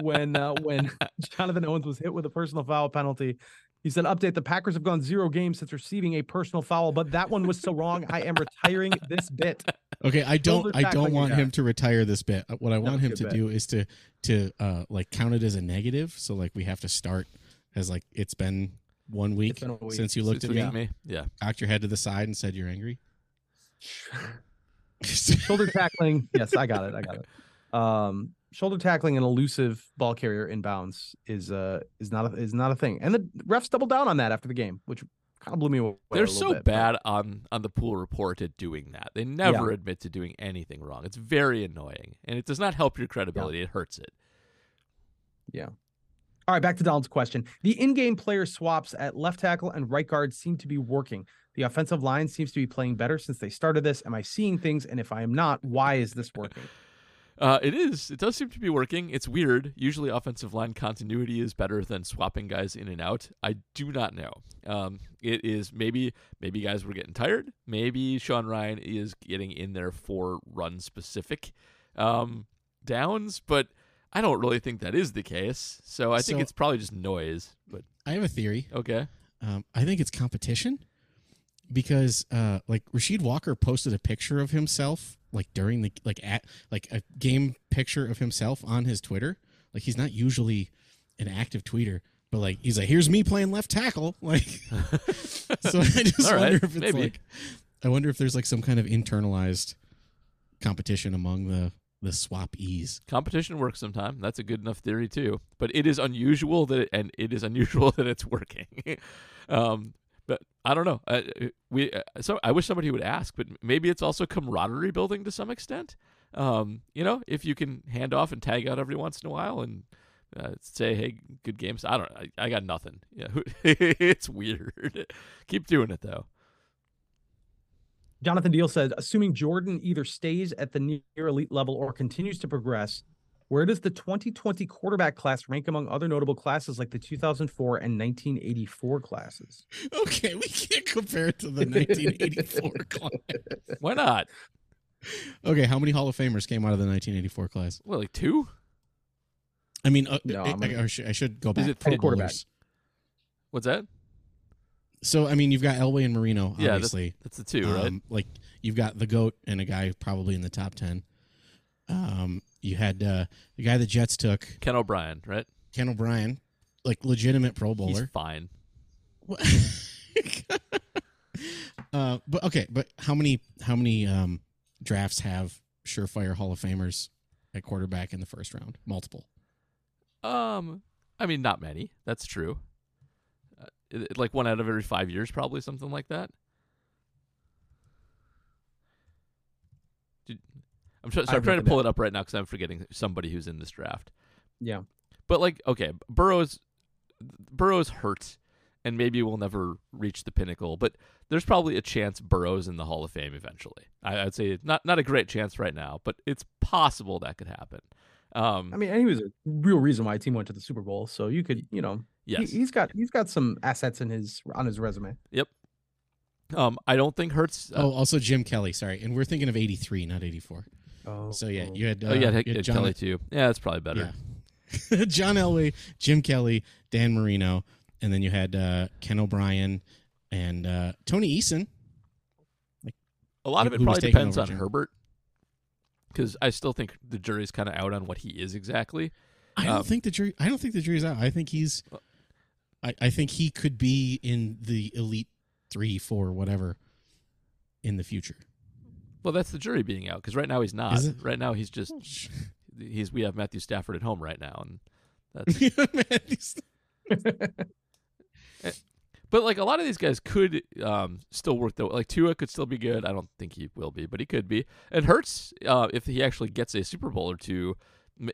[SPEAKER 3] when uh, when [LAUGHS] Jonathan Owens was hit with a personal foul penalty. He said, "Update: The Packers have gone zero games since receiving a personal foul, but that one was so wrong. I am retiring this bit."
[SPEAKER 4] Okay, I don't I don't want him to retire this bit. Uh, What I want him to
[SPEAKER 3] bit.
[SPEAKER 4] do is to to uh like count it as a negative. So like we have to start as like it's been one week,
[SPEAKER 3] been a week
[SPEAKER 4] since you looked
[SPEAKER 2] Since
[SPEAKER 4] at me,
[SPEAKER 2] me. Yeah.
[SPEAKER 4] cocked your head to the side and said you're angry. [LAUGHS]
[SPEAKER 3] shoulder tackling. Yes, I got it. I got it. Um, shoulder tackling an elusive ball carrier inbounds is uh is not a, is not a thing. And the refs doubled down on that after the game, which kind of blew me away.
[SPEAKER 2] They're
[SPEAKER 3] little
[SPEAKER 2] so
[SPEAKER 3] bit, but-
[SPEAKER 2] bad on on the pool report at doing that. They never admit to doing anything wrong. It's very annoying, and it does not help your credibility. It hurts it.
[SPEAKER 3] All right, back to Donald's question. The in-game player swaps at left tackle and right guard seem to be working. The offensive line seems to be playing better since they started this. Am I seeing things? And if I am not, why is this working? [LAUGHS]
[SPEAKER 2] Uh, it is. It does seem to be working. It's weird. Usually, offensive line continuity is better than swapping guys in and out. I do not know. Um, it is maybe maybe guys were getting tired. Maybe Sean Rhyan is getting in there for run specific um, downs, but I don't really think that is the case. So I think
[SPEAKER 4] So-
[SPEAKER 2] it's probably just noise. But
[SPEAKER 4] I have a theory.
[SPEAKER 2] okay.
[SPEAKER 4] Um, I think it's competition because uh, like Rasheed Walker posted a picture of himself like during the like at like a game picture of himself on his Twitter. Like he's not usually an active tweeter, but like he's like, here's me playing left tackle. [LAUGHS] Like so I [LAUGHS] just
[SPEAKER 2] All right,
[SPEAKER 4] wonder if it's
[SPEAKER 2] maybe.
[SPEAKER 4] like I wonder if there's like some kind of internalized competition among the the swap ease.
[SPEAKER 2] competition works sometime. That's a good enough theory too. But it is unusual that it, and it is unusual [LAUGHS] that it's working. [LAUGHS] um, but I don't know. Uh, we uh, so I wish somebody would ask, but maybe it's also camaraderie building to some extent. Um, you know, if you can hand off and tag out every once in a while and uh, say, "Hey, good games." I don't. I, I got nothing. Yeah, [LAUGHS] it's weird. Keep doing it though.
[SPEAKER 3] Jonathan Deal said, assuming Jordan either stays at the near elite level or continues to progress, where does the 2020 quarterback class rank among other notable classes like the 2004 and 1984 classes? [LAUGHS]
[SPEAKER 4] Okay, we can't compare it to the [LAUGHS] 1984 class.
[SPEAKER 2] Why not?
[SPEAKER 4] Okay, how many Hall of Famers came out of the 1984 class?
[SPEAKER 2] Well, like two.
[SPEAKER 4] I mean, uh,
[SPEAKER 3] No,
[SPEAKER 4] I,
[SPEAKER 3] I'm
[SPEAKER 4] I-
[SPEAKER 3] gonna-
[SPEAKER 4] I should, I should go back.
[SPEAKER 2] Is it
[SPEAKER 4] Pro
[SPEAKER 3] three quarterback?
[SPEAKER 4] bowlers.
[SPEAKER 2] What's that?
[SPEAKER 4] So, I mean, you've got Elway and Marino,
[SPEAKER 2] Yeah,
[SPEAKER 4] obviously.
[SPEAKER 2] That's the two, right?
[SPEAKER 4] Um, like, you've got the GOAT and a guy probably in the top 10. Um, you had uh, the guy the Jets took,
[SPEAKER 2] Ken O'Brien, right?
[SPEAKER 4] Ken O'Brien, like legitimate Pro
[SPEAKER 2] He's
[SPEAKER 4] Bowler.
[SPEAKER 2] fine. [LAUGHS]
[SPEAKER 4] uh, but okay, but how many how many um, drafts have surefire Hall of Famers at quarterback in the first round? Multiple.
[SPEAKER 2] Um, I mean, not many. That's true. Like one out of every five years, probably something like that. Did, I'm, try- so
[SPEAKER 3] I
[SPEAKER 2] I'm trying to pull
[SPEAKER 3] that.
[SPEAKER 2] it up right now because I'm forgetting somebody who's in this draft.
[SPEAKER 3] Yeah.
[SPEAKER 2] But like, okay, Burrow's Burrow's hurt, and maybe we'll never reach the pinnacle. But there's probably a chance Burrow's in the Hall of Fame eventually. I, I'd say not not a great chance right now, but it's possible that could happen. Um,
[SPEAKER 3] I mean, and he was a real reason why a team went to the Super Bowl. So you could, you know, he,
[SPEAKER 2] yes,
[SPEAKER 3] he's got he's got some assets in his on his resume. Yep.
[SPEAKER 2] Um, I don't think Hurts. Uh,
[SPEAKER 4] Oh, also Jim Kelly. Sorry, and we're thinking of '83, not '84.
[SPEAKER 3] Oh,
[SPEAKER 4] So yeah, you had uh,
[SPEAKER 2] oh yeah,
[SPEAKER 4] you had
[SPEAKER 2] uh,
[SPEAKER 4] John,
[SPEAKER 2] Kelly too. Yeah, that's probably better.
[SPEAKER 4] yeah. [LAUGHS] John Elway, Jim Kelly, Dan Marino, and then you had uh, Ken O'Brien and uh, Tony Eason.
[SPEAKER 2] A lot of it probably depends on
[SPEAKER 4] Jim?
[SPEAKER 2] Herbert, because I still think the jury's kind of out on what he is exactly.
[SPEAKER 4] I don't
[SPEAKER 2] Um,
[SPEAKER 4] think the jury. I don't think the jury's out. I think he's. I, I think he could be in the elite three, four, whatever, in the future.
[SPEAKER 2] Well, that's the jury being out because right now he's not. Right now he's just he's we have Matthew Stafford at home right now, and that's [LAUGHS] [LAUGHS] But like a lot of these guys could um, still work though. Like Tua could still be good. I don't think he will be, but he could be. And Hurts, uh, if he actually gets a Super Bowl or two,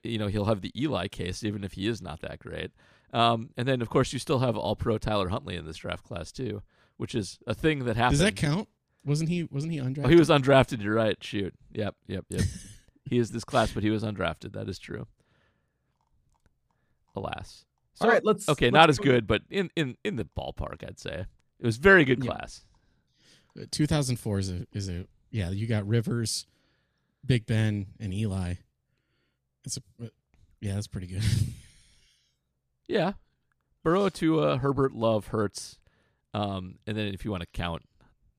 [SPEAKER 2] you know, he'll have the Eli case, even if he is not that great. Um, and then of course you still have All Pro Tyler Huntley in this draft class too, which is a thing that happens.
[SPEAKER 4] Does that count? wasn't he? Wasn't he undrafted?
[SPEAKER 2] Oh, he was undrafted. You're right. Shoot. Yep. Yep. Yep. [LAUGHS] he is this class, but he was undrafted. That is true. Alas. So,
[SPEAKER 3] All right, let's
[SPEAKER 2] okay,
[SPEAKER 3] let's
[SPEAKER 2] not as good, but in, in, in the ballpark, I'd say it was very good
[SPEAKER 3] Yeah.
[SPEAKER 2] class.
[SPEAKER 4] Uh, 2004 is a is a yeah. You got Rivers, Big Ben, and Eli. It's a uh, yeah. That's pretty good. [LAUGHS]
[SPEAKER 2] Yeah, Burrow to uh, Herbert, Love, Hurts, um, and then if you want to count,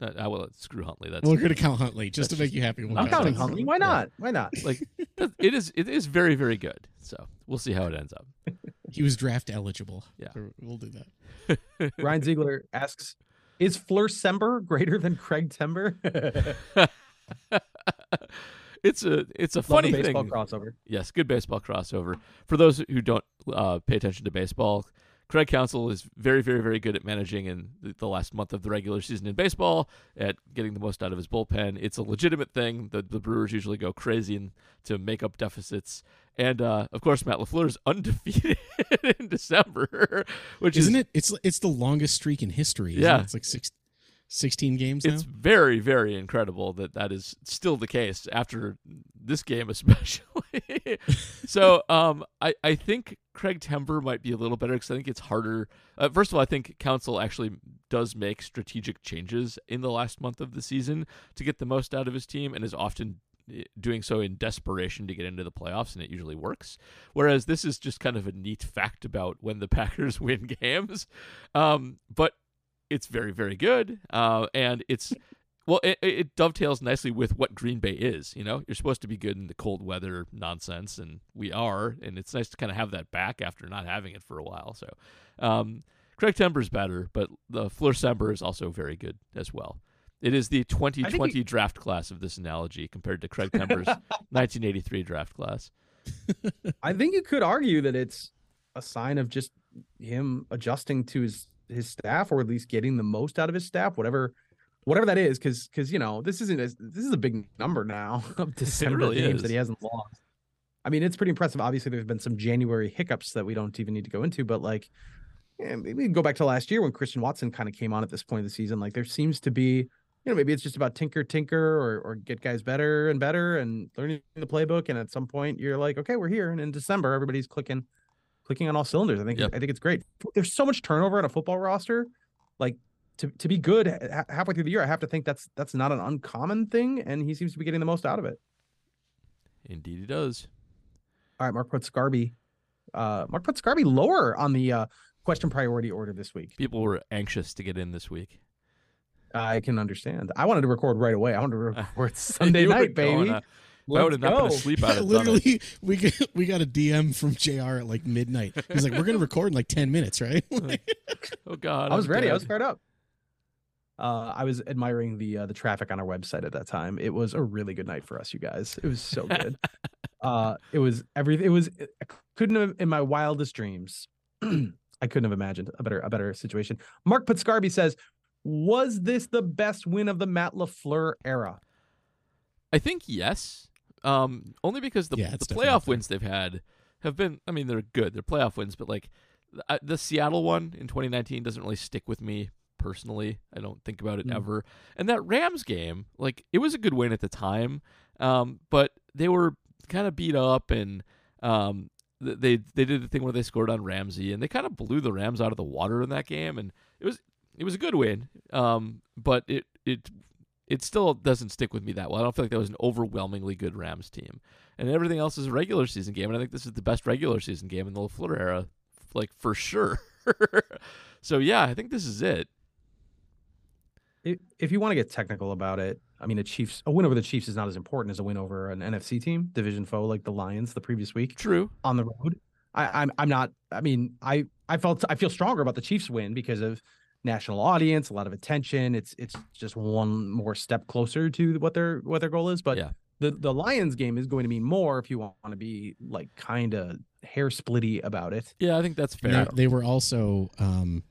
[SPEAKER 2] uh, I will screw Huntley. That's
[SPEAKER 4] We're gonna count Huntley just to
[SPEAKER 2] That's
[SPEAKER 4] make you happy. We'll
[SPEAKER 3] I'm counting
[SPEAKER 4] Huntley.
[SPEAKER 3] Huntley. Why not? Why not? [LAUGHS]
[SPEAKER 2] like it is. It is very very good. So we'll see how it ends up.
[SPEAKER 4] He was draft eligible.
[SPEAKER 2] Yeah.
[SPEAKER 4] So we'll do that. [LAUGHS]
[SPEAKER 3] Ryan Ziegler asks, "Is Fleur Sember greater than Craig Timber?" [LAUGHS]
[SPEAKER 2] it's a it's a
[SPEAKER 3] Love
[SPEAKER 2] funny
[SPEAKER 3] the baseball
[SPEAKER 2] thing.
[SPEAKER 3] crossover.
[SPEAKER 2] Yes, good baseball crossover. For those who don't uh, pay attention to baseball, Craig Counsell is very, very, very good at managing in the, the last month of the regular season in baseball, at getting the most out of his bullpen. It's a legitimate thing. The, the Brewers usually go crazy and to make up deficits. And uh, of course, Matt LaFleur is [LAUGHS] undefeated in December, which
[SPEAKER 4] Isn't
[SPEAKER 2] is
[SPEAKER 4] it? It's it's the longest streak in history. isn't
[SPEAKER 2] Yeah.
[SPEAKER 4] it? it's like six, 16 games now.
[SPEAKER 2] it's very, very incredible that that is still the case after this game, [LAUGHS] especially. so, um, I I think Craig Tember might be a little better because I think it's harder. Uh, first of all, I think Counsell actually does make strategic changes in the last month of the season to get the most out of his team, and is often eh, doing so in desperation to get into the playoffs, and it usually works. Whereas this is just kind of a neat fact about when the [LAUGHS] Packers win games. Um, but it's very very good uh, and it's well it, it dovetails nicely with what green bay is you know? You're supposed to be good in the cold weather nonsense and we are and it's nice to kind of have that back after not having it for a while so um, craig tember's better but the fleur sember is also very good as well. It is the 2020 draft class of this analogy compared to craig tember's [LAUGHS] 1983 draft class.
[SPEAKER 3] I think you could argue that it's a sign of just him adjusting to his his staff, or at least getting the most out of his staff, whatever whatever that is. Because because you know this isn't as, this is a big number now [LAUGHS] of December
[SPEAKER 2] really
[SPEAKER 3] games
[SPEAKER 2] is.
[SPEAKER 3] that he hasn't lost. I mean, it's pretty impressive. Obviously, there's been some January hiccups that we don't even need to go into, but like. Yeah, maybe we can go back to last year when Christian Watson kind of came on at this point of the season. Like there seems to be, you know, maybe it's just about tinker, tinker, or or get guys better and better and learning the playbook. And at some point, you're like, okay, we're here. And in December, everybody's clicking, clicking on all cylinders. I think
[SPEAKER 2] Yep.
[SPEAKER 3] I think it's great. There's so much turnover on a football roster, like to to be good ha- halfway through the year. I have to think that's that's not an uncommon thing, and he seems to be getting the most out of it.
[SPEAKER 2] indeed he does
[SPEAKER 3] All right, Mark put Scarby, uh, Mark put Scarby lower on the uh, question priority order this week.
[SPEAKER 2] people were anxious to get in this week
[SPEAKER 3] I can understand. I wanted to record right away. I wanted to [LAUGHS] record Sunday night, baby.
[SPEAKER 2] If I would have not been asleep out of [LAUGHS]
[SPEAKER 4] Literally, we get, we got a DM from Jr. at like midnight. He's like, "We're gonna record in like ten minutes, right?" [LAUGHS]
[SPEAKER 2] oh god
[SPEAKER 3] I was
[SPEAKER 2] I'm
[SPEAKER 3] ready. I was fired up. Uh, I was admiring the uh, the traffic on our website at that time. It was a really good night for us, you guys. It was so good. [LAUGHS] uh, it was everything. It was. I couldn't have in my wildest dreams. [CLEARS THROAT] I couldn't have imagined a better a better situation. Mark Putscarby says, "Was this the best win of the Matt Lafleur era?"
[SPEAKER 2] I think yes. Um, only because the,
[SPEAKER 4] Yeah,
[SPEAKER 2] the playoff wins they've had have been. I mean, they're good. They're playoff wins, but like the, the Seattle one in 2019 doesn't really stick with me personally. I don't think about it
[SPEAKER 3] Mm.
[SPEAKER 2] ever. And that Rams game, like it was a good win at the time, um, but they were kind of beat up and um, they they did the thing where they scored on Ramsey and they kind of blew the Rams out of the water in that game, and it was it was a good win. Um, but it it it still doesn't stick with me that well. I don't feel like that was an overwhelmingly good Rams team, and everything else is a regular season game, and I think this is the best regular season game in the Lafleur era, like for sure. [LAUGHS] so yeah, I think this is it.
[SPEAKER 3] If you want to get technical about it, I mean, a Chiefs a win over the Chiefs is not as important as a win over an NFC team, division foe like the Lions the previous week.
[SPEAKER 2] True.
[SPEAKER 3] on the road. I, I'm I'm not. I mean, I I felt I feel stronger about the Chiefs win because of national audience, a lot of attention. It's it's just one more step closer to what their what their goal is. But
[SPEAKER 2] Yeah.
[SPEAKER 3] the the Lions game is going to mean more if you want to be like kind of hair splitty about it.
[SPEAKER 2] Yeah, I think that's fair.
[SPEAKER 4] they, they were also um,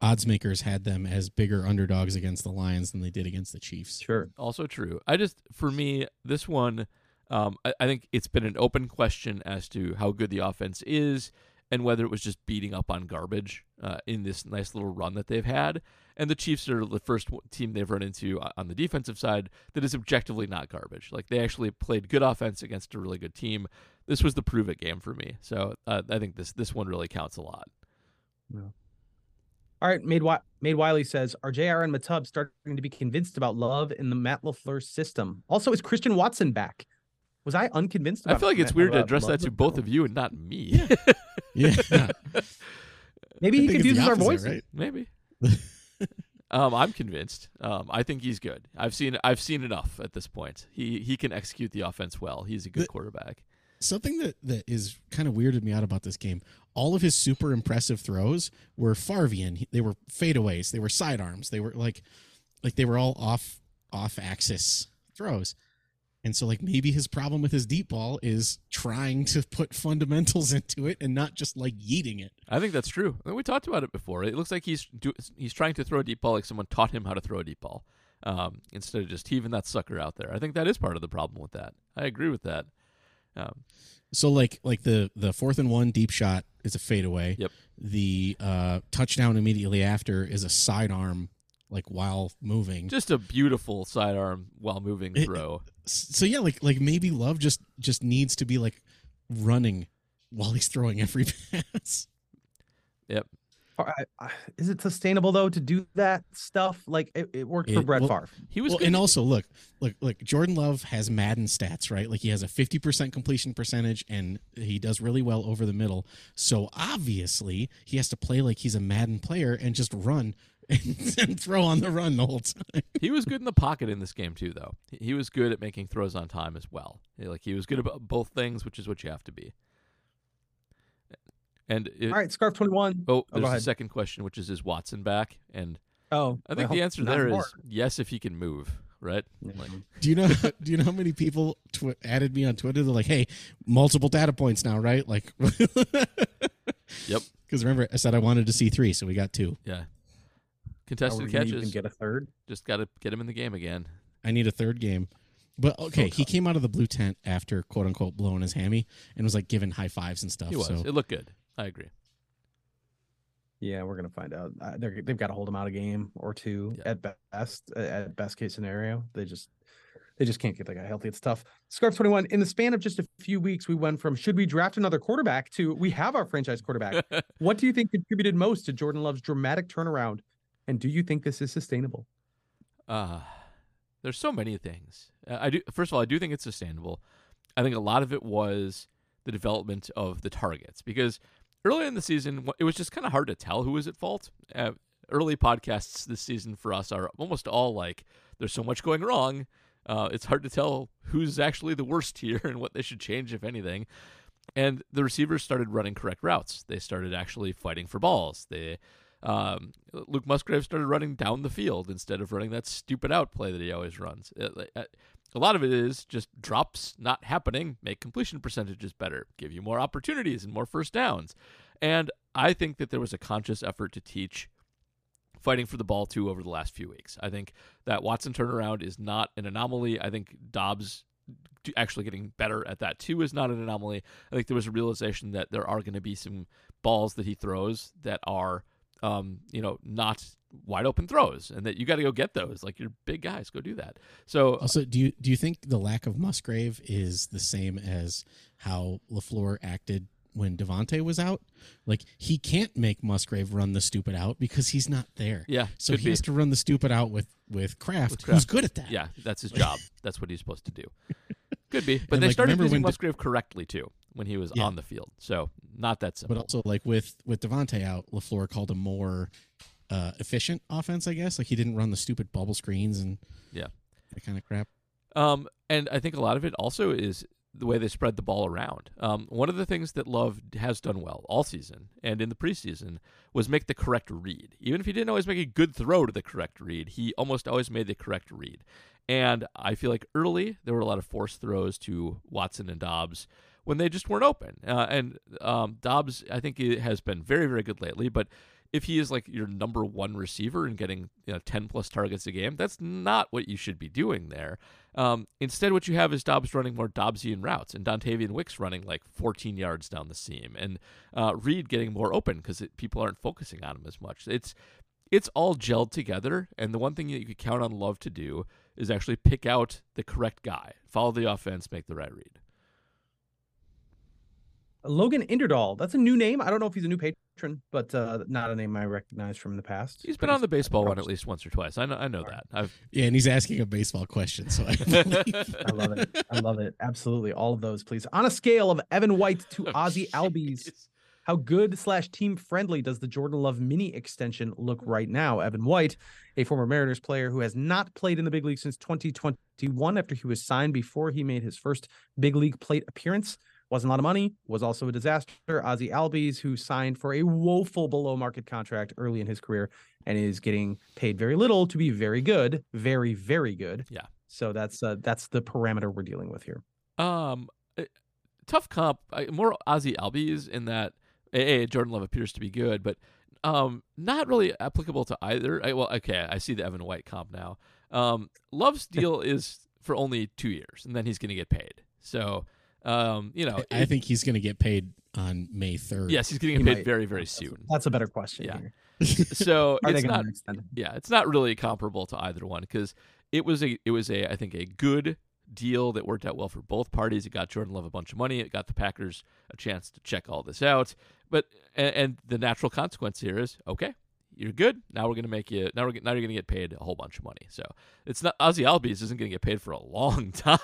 [SPEAKER 4] odds makers had them as bigger underdogs against the Lions than they did against the Chiefs.
[SPEAKER 3] Sure.
[SPEAKER 2] Also true. I just, for me, this one, um, I, I think it's been an open question as to how good the offense is, and whether it was just beating up on garbage uh, in this nice little run that they've had. And the Chiefs are the first team they've run into uh, on the defensive side that is objectively not garbage. Like they actually played good offense against a really good team. This was the prove it game for me. So uh, I think this this one really counts a lot.
[SPEAKER 3] All right, Made Made Wiley says, "Are Jr. and Matub starting to be convinced about love in the Matt Lafleur system? Also, is Christian Watson back? Was I unconvinced?
[SPEAKER 2] I feel like it's weird to address that to both of you and not me.
[SPEAKER 4] Yeah. [LAUGHS] [LAUGHS]
[SPEAKER 3] Maybe
[SPEAKER 4] I
[SPEAKER 3] he
[SPEAKER 4] think it's the
[SPEAKER 3] confuses our
[SPEAKER 4] opposite,
[SPEAKER 3] voices.
[SPEAKER 4] right?
[SPEAKER 2] Maybe. [LAUGHS] um, I'm convinced. Um, I think he's good. I've seen I've seen enough at this point. He he can execute the offense well. He's a good
[SPEAKER 4] The-
[SPEAKER 2] quarterback.
[SPEAKER 4] Something that, that is kind of weirded me out about this game. All of his super impressive throws were Farvian. They were fadeaways. They were sidearms. They were like, like they were all off off axis throws. And so, like maybe his problem with his deep ball is trying to put fundamentals [LAUGHS] into it and not just like yeeting it.
[SPEAKER 2] I think that's true. We talked about it before. It looks like he's do, he's trying to throw a deep ball like someone taught him how to throw a deep ball, um, instead of just heaving that sucker out there. I think that is part of the problem with that. I agree with that. Um,
[SPEAKER 4] So like like the the fourth and one deep shot is a fadeaway.
[SPEAKER 2] Yep.
[SPEAKER 4] The uh, touchdown immediately after is a sidearm, like while moving.
[SPEAKER 2] just a beautiful sidearm while moving
[SPEAKER 4] It-
[SPEAKER 2] throw.
[SPEAKER 4] so yeah, like like maybe Love just just needs to be like running while he's throwing every [LAUGHS] pass.
[SPEAKER 3] Yep. I- Is it sustainable though to do that stuff? Like it, it worked for Brett
[SPEAKER 4] well,
[SPEAKER 3] Favre.
[SPEAKER 2] He was
[SPEAKER 4] Well, and also look, look, look. Jordan Love has Madden stats, right? Like he has a fifty percent completion percentage, and he does really well over the middle. So obviously, he has to play like he's a Madden player and just run and, [LAUGHS] and throw on the run the whole time. [LAUGHS]
[SPEAKER 2] he was good in the pocket in this game too, though. He- He was good at making throws on time as well. Like he was good about both things, which is what you have to be. And it,
[SPEAKER 3] All right, Scarf twenty one.
[SPEAKER 2] Oh, oh,
[SPEAKER 3] go
[SPEAKER 2] there's a
[SPEAKER 3] ahead.
[SPEAKER 2] second question, which is is Watson back? And
[SPEAKER 3] Oh,
[SPEAKER 2] I think
[SPEAKER 3] well,
[SPEAKER 2] the answer
[SPEAKER 3] not
[SPEAKER 2] there
[SPEAKER 3] anymore.
[SPEAKER 2] is yes if he can move, right? Like, mm-hmm.
[SPEAKER 4] Do you know? [LAUGHS] Do you know how many people tw- added me on Twitter? They're like, "Hey, multiple data points now, right?" Like,
[SPEAKER 2] Yep.
[SPEAKER 4] Because remember, I said I wanted to see three, so we got two.
[SPEAKER 2] yeah.
[SPEAKER 3] Are
[SPEAKER 2] Contested
[SPEAKER 3] we gonna even
[SPEAKER 2] catches.
[SPEAKER 3] get a third?
[SPEAKER 2] Just got to get him in the game again.
[SPEAKER 4] I need a third game. But okay, he came out of the blue tent after quote unquote blowing his hammy and was like giving high fives and stuff.
[SPEAKER 2] He was.
[SPEAKER 4] So
[SPEAKER 2] It looked good. I agree.
[SPEAKER 3] Yeah, we're gonna find out. Uh, they're, they've got to hold him out a game or two
[SPEAKER 2] Yeah.
[SPEAKER 3] at best. uh, At best case scenario, they just they just can't get the guy healthy. It's tough. Scarf twenty one. In the span of just a few weeks, we went from should we draft another quarterback to we have our franchise quarterback. [LAUGHS] what do you think contributed most to Jordan Love's dramatic turnaround? And do you think this is sustainable?
[SPEAKER 2] Uh, there's so many things. Uh, I do. First of all, I do think it's sustainable. I think a lot of it was the development of the targets because early in the season it was just kind of hard to tell who was at fault. Uh, early podcasts this season for us are almost all like there's so much going wrong. Uh, it's hard to tell who's actually the worst [LAUGHS] here and what they should change, if anything. And the receivers started running correct routes. They started actually fighting for balls. They um, Luke Musgrave started running down the field instead of running that stupid out play that he always runs. It- uh, a lot of it is just drops not happening, make completion percentages better, give you more opportunities and more first downs. And I think that there was a conscious effort to teach fighting for the ball too over the last few weeks. I think that Watson turnaround is not an anomaly. I think Doubs actually getting better at that too is not an anomaly. I think there was a realization that there are going to be some balls that he throws that are um, you know, not wide open throws, and that you got to go get those. Like you're big guys, go do that. So
[SPEAKER 4] also, do you do you think the lack of Musgrave is the same as how Lafleur acted when Davante was out? Like he can't make Musgrave run the stupid out because he's not there.
[SPEAKER 2] yeah,
[SPEAKER 4] So he
[SPEAKER 2] be.
[SPEAKER 4] has to run the stupid out with with Kraft,
[SPEAKER 2] With
[SPEAKER 4] who's good at that.
[SPEAKER 2] Yeah, that's his [LAUGHS] job. that's what he's supposed to do. Could be, but
[SPEAKER 4] And,
[SPEAKER 2] they
[SPEAKER 4] like,
[SPEAKER 2] started using Musgrave correctly too when he was
[SPEAKER 4] Yeah.
[SPEAKER 2] on the field. So not that simple.
[SPEAKER 4] But also, like with with Davante out, Lafleur called a more uh, efficient offense. I guess like he didn't run the stupid bubble screens and
[SPEAKER 2] Yeah.
[SPEAKER 4] that kind of crap.
[SPEAKER 2] Um, and I think a lot of it also is the way they spread the ball around. Um, one of the things that Love has done well all season and in the preseason was make the correct read. Even if he didn't always make a good throw to the correct read, he almost always made the correct read. And I feel like early there were a lot of forced throws to Watson and Doubs when they just weren't open. Uh, and um, Doubs, I think, he has been very, very good lately, but if he is like your number one receiver and getting you know 10 plus targets a game, that's not what you should be doing there. Um, instead, what you have is Doubs running more Doubsian routes and Dontayvion Wicks running like 14 yards down the seam and uh, Reed getting more open because people aren't focusing on him as much. It's it's all gelled together, and the one thing that you could count on Love to do is actually pick out the correct guy, follow the offense, make the right read.
[SPEAKER 3] Logan Inderdahl. That's a new name. I don't know if he's a new patron, but uh, not a name I recognize from the past.
[SPEAKER 2] He's been on the baseball one at least once or twice. I know, I know that. I've
[SPEAKER 4] Yeah, and he's asking a baseball question, so I. [LAUGHS]
[SPEAKER 3] I love it. I love it. Absolutely. All of those, please. On a scale of Evan White to [LAUGHS]
[SPEAKER 2] Oh,
[SPEAKER 3] Ozzy Albies, how good slash team friendly does the Jordan Love mini extension look right now? Evan White, a former Mariners player who has not played in the big league since 2021 after he was signed before he made his first big league plate appearance. Wasn't a lot of money, was also a disaster. Ozzy Albies, who signed for a woeful below market contract early in his career and is getting paid very little to be very good, very, very good.
[SPEAKER 2] Yeah.
[SPEAKER 3] So that's uh, that's the parameter we're dealing with here.
[SPEAKER 2] Um, uh, tough comp. More Ozzy Albies in that. A, Jordan Love appears to be good, but um, not really applicable to either. I, well, okay, I see the Evan White comp now. Um, Love's [LAUGHS] deal is for only two years, and then he's going to get paid. So, um, you know,
[SPEAKER 4] I think he's going to get paid on May 3rd.
[SPEAKER 2] yes, he's going to
[SPEAKER 3] He
[SPEAKER 2] get paid
[SPEAKER 3] might.
[SPEAKER 2] very, very soon.
[SPEAKER 3] That's a better question.
[SPEAKER 2] Yeah.
[SPEAKER 3] here. [LAUGHS]
[SPEAKER 2] So
[SPEAKER 3] Are they
[SPEAKER 2] it's
[SPEAKER 3] going
[SPEAKER 2] not
[SPEAKER 3] to extend?
[SPEAKER 2] yeah, it's not really comparable to either one because it was a it was a I think a good deal that worked out well for both parties. It got Jordan Love a bunch of money. It got the Packers a chance to check all this out. But and, and the natural consequence here is okay, you're good. Now we're gonna make you now we're now you're gonna get paid a whole bunch of money. So it's not Ozzy Albies isn't gonna get paid for a long [LAUGHS] time.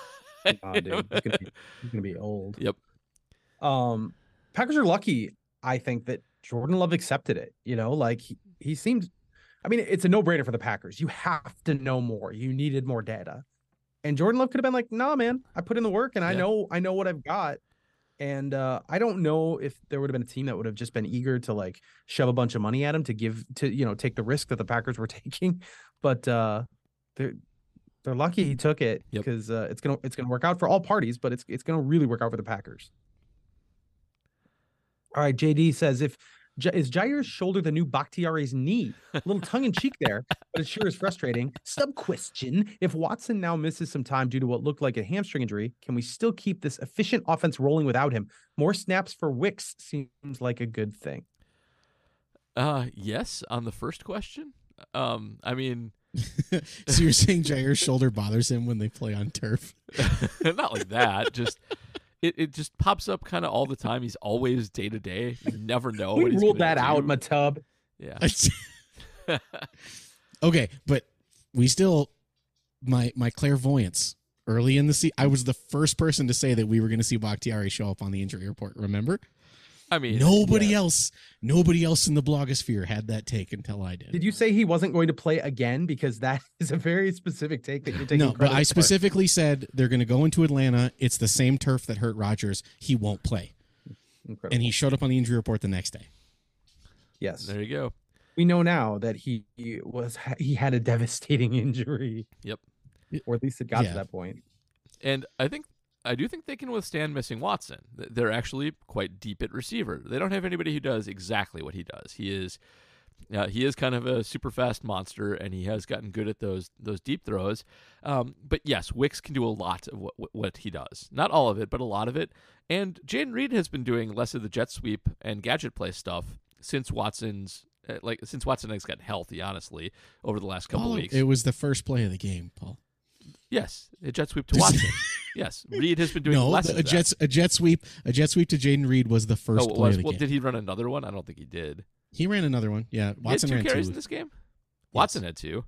[SPEAKER 3] Dude, he's gonna, be, he's gonna be old.
[SPEAKER 2] Yep.
[SPEAKER 3] Um, Packers are lucky, I think, that Jordan Love accepted it. You know, like he, he seemed. I mean, it's a no-brainer for the Packers. You have to know more. You needed more data, and Jordan Love could have been like, "Nah, man, I put in the work, and I know, I know what I've got." And uh, I don't know if there would have been a team that would have just been eager to like shove a bunch of money at him to give to you know take the risk that the Packers were [LAUGHS] taking, but uh, they're lucky he took it
[SPEAKER 2] Yep.
[SPEAKER 3] because uh, it's gonna it's gonna work out for all parties, but it's it's gonna really work out for the Packers. All right, JD says if is Jaire's shoulder the new Bakhtiari's knee? A little tongue in cheek there, but it sure is frustrating. Sub question: If Watson now misses some time due to what looked like a hamstring injury, can we still keep this efficient offense rolling without him? More snaps for Wicks seems like a good thing.
[SPEAKER 2] Uh yes, on the first question. Um, I mean, [LAUGHS]
[SPEAKER 4] so you're saying Jaire's shoulder bothers him when they play on turf? [LAUGHS]
[SPEAKER 2] not like that. Just it, it just pops up kind of all the time. He's always day to day. You never know.
[SPEAKER 3] we
[SPEAKER 2] what
[SPEAKER 3] ruled
[SPEAKER 2] gonna
[SPEAKER 3] that out,
[SPEAKER 2] do.
[SPEAKER 3] Matub.
[SPEAKER 2] Yeah. [LAUGHS]
[SPEAKER 4] okay, but we still my my clairvoyance early in the season. I was the first person to say that we were going to see Bakhtiari show up on the injury report. Remember?
[SPEAKER 2] I mean,
[SPEAKER 4] Nobody
[SPEAKER 3] yeah.
[SPEAKER 4] else, nobody else in the blogosphere had that take until I did.
[SPEAKER 3] Did you say he wasn't going to play again? Because that [LAUGHS] is a very specific take that you're taking.
[SPEAKER 4] no, but I
[SPEAKER 3] for.
[SPEAKER 4] specifically said they're going to go into Atlanta. It's the same turf that hurt Rodgers. He won't play,
[SPEAKER 3] Incredible.
[SPEAKER 4] and he showed up on the injury report the next day.
[SPEAKER 3] yes,
[SPEAKER 2] there you go.
[SPEAKER 3] we know now that he was he had a devastating [LAUGHS] injury.
[SPEAKER 2] Yep.
[SPEAKER 3] or at least it got
[SPEAKER 4] Yeah.
[SPEAKER 3] to that point.
[SPEAKER 2] And I think I do think they can withstand missing Watson. They're actually quite deep at receiver. They don't have anybody who does exactly what he does. He is uh, he is kind of a super fast monster, and he has gotten good at those those deep throws. Um, but yes, Wicks can do a lot of what, what he does. Not all of it, but a lot of it. And Jayden Reed has been doing less of the jet sweep and gadget play stuff since Watson's uh, like since Watson has gotten healthy. Honestly, over the last couple
[SPEAKER 4] Paul,
[SPEAKER 2] weeks.
[SPEAKER 4] It was the first play of the game, Paul.
[SPEAKER 2] yes, a jet sweep to [LAUGHS] Watson. Yes, Reed has been doing
[SPEAKER 4] no,
[SPEAKER 2] less
[SPEAKER 4] the- a jet a jet sweep a jet sweep to Jayden Reed was the first
[SPEAKER 2] Oh,
[SPEAKER 4] play
[SPEAKER 2] was?
[SPEAKER 4] of the
[SPEAKER 2] well,
[SPEAKER 4] game.
[SPEAKER 2] did he run another one? I don't think he did.
[SPEAKER 4] He ran another one. Yeah, Watson
[SPEAKER 2] he had
[SPEAKER 4] ran
[SPEAKER 2] two carries
[SPEAKER 4] two.
[SPEAKER 2] in this game. Watson had 2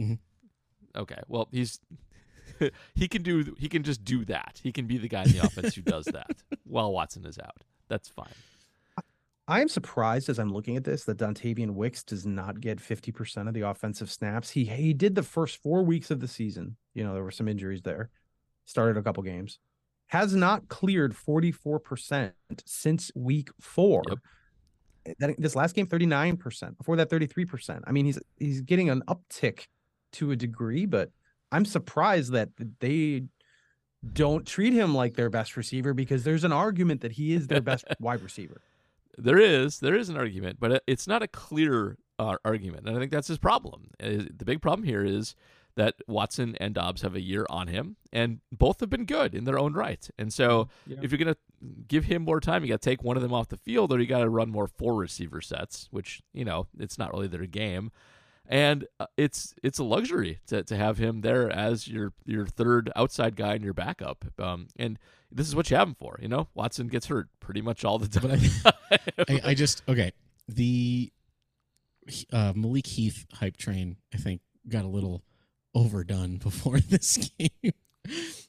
[SPEAKER 4] Mhm.
[SPEAKER 2] Okay, well he's [LAUGHS] he can do he can just do that. He can be the guy in the offense who does that [LAUGHS] while Watson is out. That's fine.
[SPEAKER 3] I am surprised as I'm looking at this that Dontayvion Wicks does not get 50% of the offensive snaps. He he did the first four weeks of the season. You know, there were some injuries there. Started a couple games. Has not cleared 44% since week four.
[SPEAKER 2] Yep.
[SPEAKER 3] That, this last game, 39%. Before that, 33%. I mean, he's he's getting an uptick to a degree, but I'm surprised that they don't treat him like their best receiver because there's an argument that he is their best [LAUGHS] wide receiver.
[SPEAKER 2] There is there is an argument, but it's not a clear uh, argument, and I think that's his problem. Uh, The big problem here is that Watson and Doubs have a year on him, and both have been good in their own right. And so,
[SPEAKER 3] Yeah.
[SPEAKER 2] if you're gonna give him more time, you got to take one of them off the field, or you got to run more four receiver sets, which you know it's not really their game. And uh, it's it's a luxury to, to have him there as your your third outside guy and your backup. Um, and this is what you have him for. You know, Watson gets hurt pretty much all the [LAUGHS] time.
[SPEAKER 4] I, I, I just okay. The uh, Malik Heath hype train, I think, got a little overdone [LAUGHS] before this game,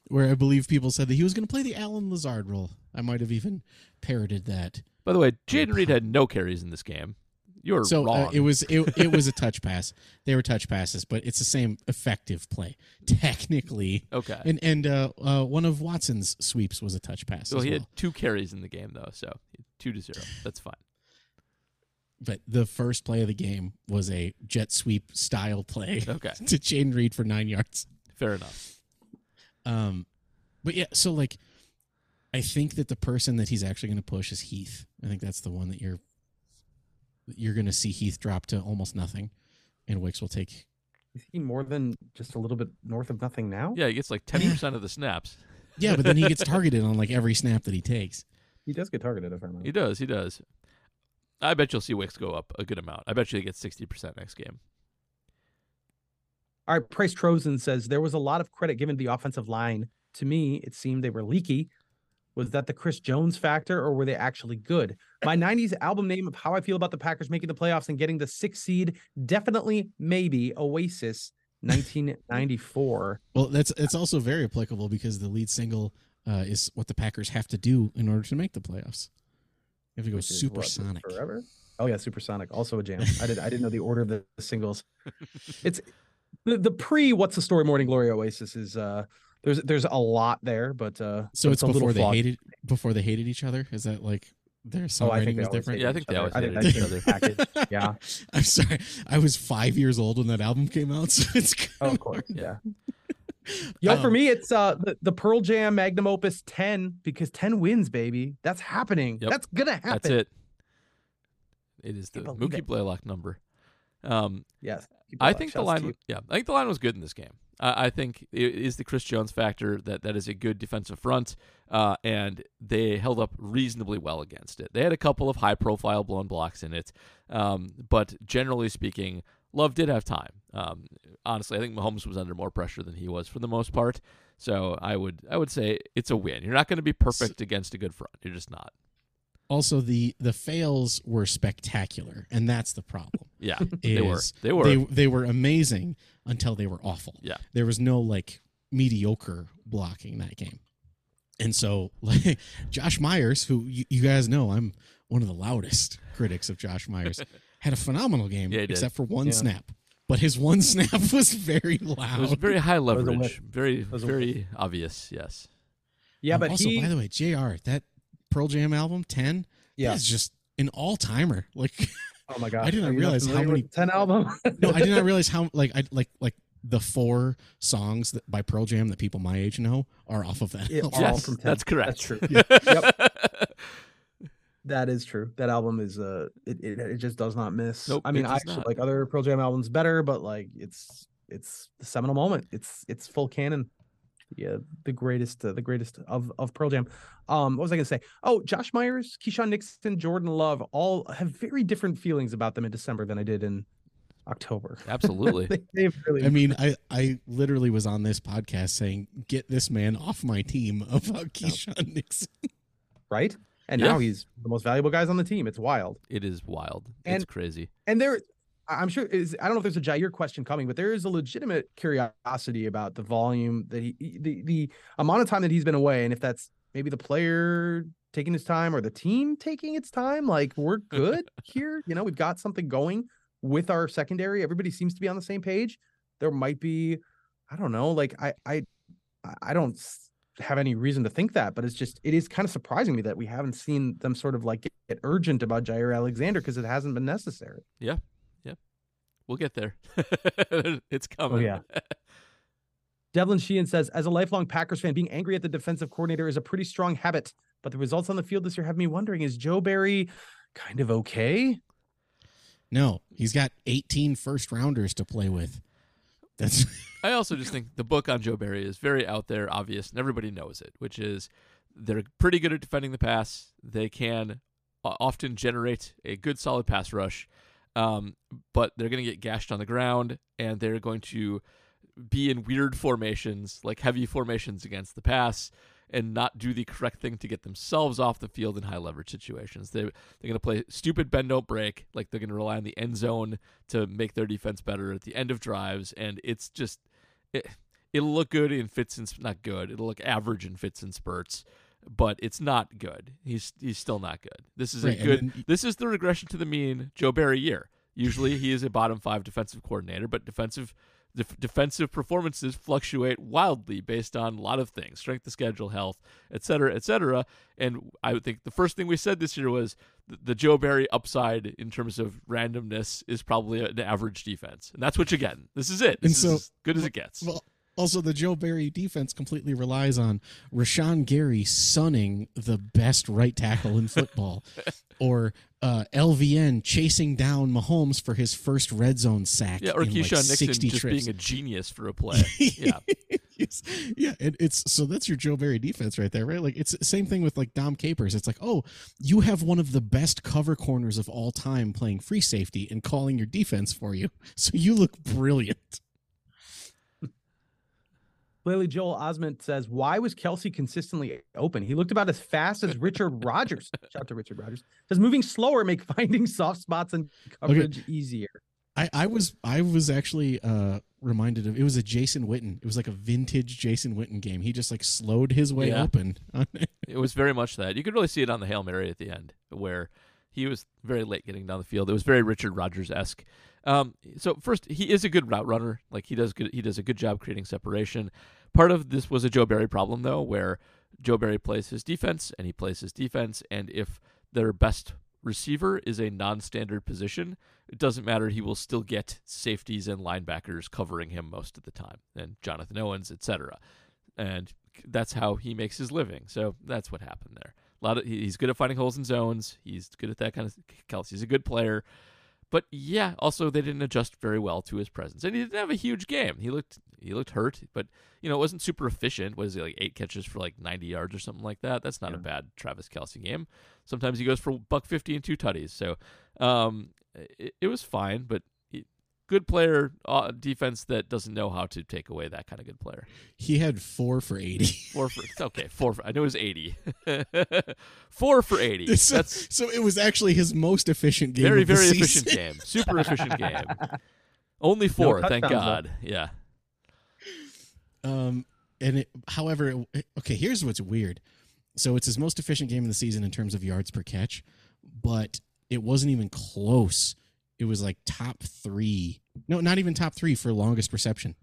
[SPEAKER 4] where I believe people said that he was going to play the Allen Lazard role. I might have even parroted that.
[SPEAKER 2] By the way, Jayden Reed had no carries in this game. You're
[SPEAKER 4] so
[SPEAKER 2] wrong.
[SPEAKER 4] uh, it was it, it was a touch pass. They were touch passes, but it's the same effective play [LAUGHS] technically.
[SPEAKER 2] okay.
[SPEAKER 4] And and uh, uh, one of Watson's sweeps was a touch pass.
[SPEAKER 2] Well, he
[SPEAKER 4] well.
[SPEAKER 2] had two carries in the game though, so two to zero. That's fine.
[SPEAKER 4] But the first play of the game was a jet sweep style play [LAUGHS]
[SPEAKER 2] Okay,
[SPEAKER 4] to Jayden Reed for nine yards.
[SPEAKER 2] fair enough.
[SPEAKER 4] Um, but yeah, so like, I think that the person that he's actually going to push is Heath. I think that's the one that you're you're going to see Heath drop to almost nothing, and Wicks will take.
[SPEAKER 3] Is he more than just a little bit north of nothing now?
[SPEAKER 2] Yeah, he gets like ten percent of the snaps.
[SPEAKER 4] Yeah, but then he gets [LAUGHS] targeted on like every snap that he takes.
[SPEAKER 3] He does get targeted if I'm
[SPEAKER 2] He does. He does. I bet you'll see Wicks go up a good amount. I bet you he gets sixty percent next game.
[SPEAKER 3] All right, Price Trozen says there was a lot of credit given to the offensive line. To me, it seemed they were leaky. Was that the Chris Jones factor, or were they actually good? My [LAUGHS] 90s album name of how I feel about the Packers making the playoffs and getting the sixth seed, definitely, maybe Oasis [LAUGHS] 1994.
[SPEAKER 4] Well, that's it's also very applicable because the lead single uh, is what the Packers have to do in order to make the playoffs. They have to go
[SPEAKER 3] which is what,
[SPEAKER 4] supersonic.
[SPEAKER 3] Forever? Oh yeah, supersonic. Also a jam. I did I didn't know the order of the singles. [LAUGHS] It's the, the pre what's the story morning glory oasis is uh there's there's a lot there, but uh
[SPEAKER 4] So
[SPEAKER 3] but
[SPEAKER 4] it's
[SPEAKER 3] a little
[SPEAKER 4] before they
[SPEAKER 3] flawed.
[SPEAKER 4] hated before they hated each other. Is that like their
[SPEAKER 3] Oh, I
[SPEAKER 4] songwriting
[SPEAKER 3] think they
[SPEAKER 4] was different?
[SPEAKER 2] Yeah, I think
[SPEAKER 3] each
[SPEAKER 2] they
[SPEAKER 3] other.
[SPEAKER 2] always
[SPEAKER 3] I think
[SPEAKER 2] hated
[SPEAKER 3] that's
[SPEAKER 2] each
[SPEAKER 3] the package. Yeah. [LAUGHS]
[SPEAKER 4] I'm sorry. I was five years old when that album came out, so it's
[SPEAKER 3] Oh,
[SPEAKER 4] kind
[SPEAKER 3] of course.
[SPEAKER 2] Yeah.
[SPEAKER 3] Yeah. Yo, for
[SPEAKER 4] Um,
[SPEAKER 3] me, it's uh the, the Pearl Jam Magnum Opus 10 because 10 wins, baby. That's happening.
[SPEAKER 2] Yep.
[SPEAKER 3] That's gonna happen.
[SPEAKER 2] That's it. It is the Mookie
[SPEAKER 3] it.
[SPEAKER 2] Blaylock number. Um,
[SPEAKER 3] Yes.
[SPEAKER 2] I think the line,
[SPEAKER 3] you.
[SPEAKER 2] yeah, I think the line was good in this game. I I think it is the Chris Jones factor that that is a good defensive front, uh, and they held up reasonably well against it. They had a couple of high-profile blown blocks in it, um, but generally speaking, Love did have time. Um, honestly, I think Mahomes was under more pressure than he was for the most part. So I would I would say it's a win. You're not going to be perfect against a good front. You're just not.
[SPEAKER 4] also the the fails were spectacular, and that's the problem. [LAUGHS]
[SPEAKER 2] Yeah, [LAUGHS] they were. They were.
[SPEAKER 4] They, they were amazing until they were awful.
[SPEAKER 2] Yeah.
[SPEAKER 4] There was no like mediocre blocking that game. And so [LAUGHS] like Josh Myers, who you, you guys know I'm one of the loudest critics of Josh Myers, had a phenomenal game
[SPEAKER 2] Yeah, he did.
[SPEAKER 4] except for one
[SPEAKER 3] Yeah.
[SPEAKER 4] snap. But his one [LAUGHS] snap was very loud.
[SPEAKER 2] it was very high leverage, very very obvious. Yes.
[SPEAKER 3] Yeah,
[SPEAKER 4] Um,
[SPEAKER 3] but
[SPEAKER 4] also,
[SPEAKER 3] he
[SPEAKER 4] by the way, Jr. That Pearl Jam album ten,
[SPEAKER 3] yeah.
[SPEAKER 4] that's just an all timer. [LAUGHS] Like,
[SPEAKER 3] Oh my god.
[SPEAKER 4] I did not
[SPEAKER 3] Are you
[SPEAKER 4] realize how many-
[SPEAKER 3] 10 album. [LAUGHS]
[SPEAKER 4] no, I did not realize how like I like like the four songs that by Pearl Jam that people my age know are off of that.
[SPEAKER 3] Yeah,
[SPEAKER 4] album.
[SPEAKER 3] all
[SPEAKER 2] Yes,
[SPEAKER 3] from 10.
[SPEAKER 2] that's correct.
[SPEAKER 3] That's true. Yep. That is true. That album is uh it, it, it just does not miss.
[SPEAKER 2] Nope,
[SPEAKER 3] I mean, I actually
[SPEAKER 2] not.
[SPEAKER 3] like other Pearl Jam albums better, but like it's it's the seminal moment. It's it's full canon. Yeah, the greatest uh, the greatest of of Pearl Jam. Um what was I going to say? Oh, Josh Myers, Keisean Nixon, Jordan Love all have very different feelings about them in December than I did in October. [LAUGHS]
[SPEAKER 2] Absolutely.
[SPEAKER 3] they, they've really
[SPEAKER 4] I mean, I I literally was on this podcast saying, "Get this man off my team" about Keisean Nixon.
[SPEAKER 3] right? And
[SPEAKER 2] Yeah.
[SPEAKER 3] now he's the most valuable guys on the team. It's wild.
[SPEAKER 2] It is wild. it's crazy.
[SPEAKER 3] And there, I'm sure is I don't know if there's a Jaire question coming, but there is a legitimate curiosity about the volume that he, the the amount of time that he's been away, and if that's maybe the player taking his time or the team taking its time. Like we're [LAUGHS] good here, you know, we've got something going with our secondary. Everybody seems to be on the same page. There might be, I don't know, like I I I don't have any reason to think that, but it's just it is kind of surprising me that we haven't seen them sort of like get, get urgent about Jaire Alexander because it hasn't been necessary.
[SPEAKER 2] Yeah, yeah, we'll get there. [LAUGHS] it's oh, coming.
[SPEAKER 3] yeah. [LAUGHS] Devlin Sheehan says, as a lifelong Packers fan, being angry at the defensive coordinator is a pretty strong habit, but the results on the field this year have me wondering: Is Joe Barry kind of okay.
[SPEAKER 4] No, he's got 18 first rounders to play with. That's [LAUGHS]
[SPEAKER 2] I also just think the book on Joe Barry is very out there, obvious, and everybody knows it, which is they're pretty good at defending the pass. They can uh, often generate a good, solid pass rush, um, but they're going to get gashed on the ground, and they're going to be in weird formations, like heavy formations against the pass, and not do the correct thing to get themselves off the field in high leverage situations. They they're going to play stupid bend don't break, like they're going to rely on the end zone to make their defense better at the end of drives, and it's just it, it'll look good in fits and not good. It'll look average in fits and spurts, but it's not good. He's he's still not good. This is
[SPEAKER 4] Right,
[SPEAKER 2] a good.
[SPEAKER 4] then-
[SPEAKER 2] this is the regression to the mean Joe Barry year. Usually he is a bottom five defensive coordinator, but defensive def- defensive performances fluctuate wildly based on a lot of things, strength of schedule, health, et cetera, et cetera. And I would think the first thing we said this year was the, the Joe Barry upside in terms of randomness is probably an average defense, and that's what you're getting. This is it.
[SPEAKER 4] And
[SPEAKER 2] This
[SPEAKER 4] so-
[SPEAKER 2] is as good as it gets.
[SPEAKER 4] well. Also, the Joe Barry defense completely relies on Rashan Gary sunning the best right tackle in football, [LAUGHS] or uh, LVN chasing down Mahomes for his first red zone sack.
[SPEAKER 2] yeah, or
[SPEAKER 4] in like
[SPEAKER 2] Keisean Nixon
[SPEAKER 4] 60
[SPEAKER 2] just
[SPEAKER 4] trips.
[SPEAKER 2] being a genius for a [LAUGHS] play. yeah,
[SPEAKER 4] Yes. yeah, and it's so that's your Joe Barry defense right there, right? Like it's the same thing with like Dom Capers. It's like, oh, you have one of the best cover corners of all time playing free safety and calling your defense for you, [LAUGHS] so you look brilliant.
[SPEAKER 3] Lily Joel Osment says, "Why was Kelce consistently open? He looked about as fast as Richard Rodgers. [LAUGHS] Shout out to Richard Rodgers. Does moving slower make [LAUGHS] finding soft spots and coverage easier?
[SPEAKER 4] I, I was I was actually uh reminded of it was a Jason Witten. It was like a vintage Jason Witten game. He just like slowed his way
[SPEAKER 2] Yeah.
[SPEAKER 4] open.
[SPEAKER 2] it was very much that. You could really see it on the hail mary at the end, where he was very late getting down the field. It was very Richard Rodgers esque. Um, so first, he is a good route runner. Like he does good. He does a good job creating separation. Part of this was a Joe Barry problem though, where Joe Barry plays his defense and he plays his defense, and if their best receiver is a non-standard position, it doesn't matter. He will still get safeties and linebackers covering him most of the time, and Jonathan Owens, etc. And that's how he makes his living. So that's what happened there. A lot of he's good at finding holes in zones. He's good at that kind of. Kelce's a good player, but yeah, also they didn't adjust very well to his presence, and he didn't have a huge game. He looked he looked hurt, but you know it wasn't super efficient. Was he like eight catches for like ninety yards or something like that? That's not a bad Travis Kelce game. Sometimes he goes for buck fifty and two tutties. So um, it, it was fine, but. He- Good player, uh, defense that doesn't know how to take away that kind of good player.
[SPEAKER 4] he had four for eighty. [LAUGHS]
[SPEAKER 2] Four for okay, four. For, I know it was eighty. [LAUGHS] four for eighty. [LAUGHS]
[SPEAKER 4] so,
[SPEAKER 2] That's
[SPEAKER 4] so it was actually his most efficient game.
[SPEAKER 2] very
[SPEAKER 4] of the
[SPEAKER 2] very
[SPEAKER 4] season.
[SPEAKER 2] efficient game. Super efficient game. Only four, thank
[SPEAKER 3] touchdowns, though.
[SPEAKER 2] God. Yeah.
[SPEAKER 4] Um, and it, however, it, okay, here's what's weird. So it's his most efficient game of the season in terms of yards per catch, but it wasn't even close. It was like top three. No, not even top three for longest reception.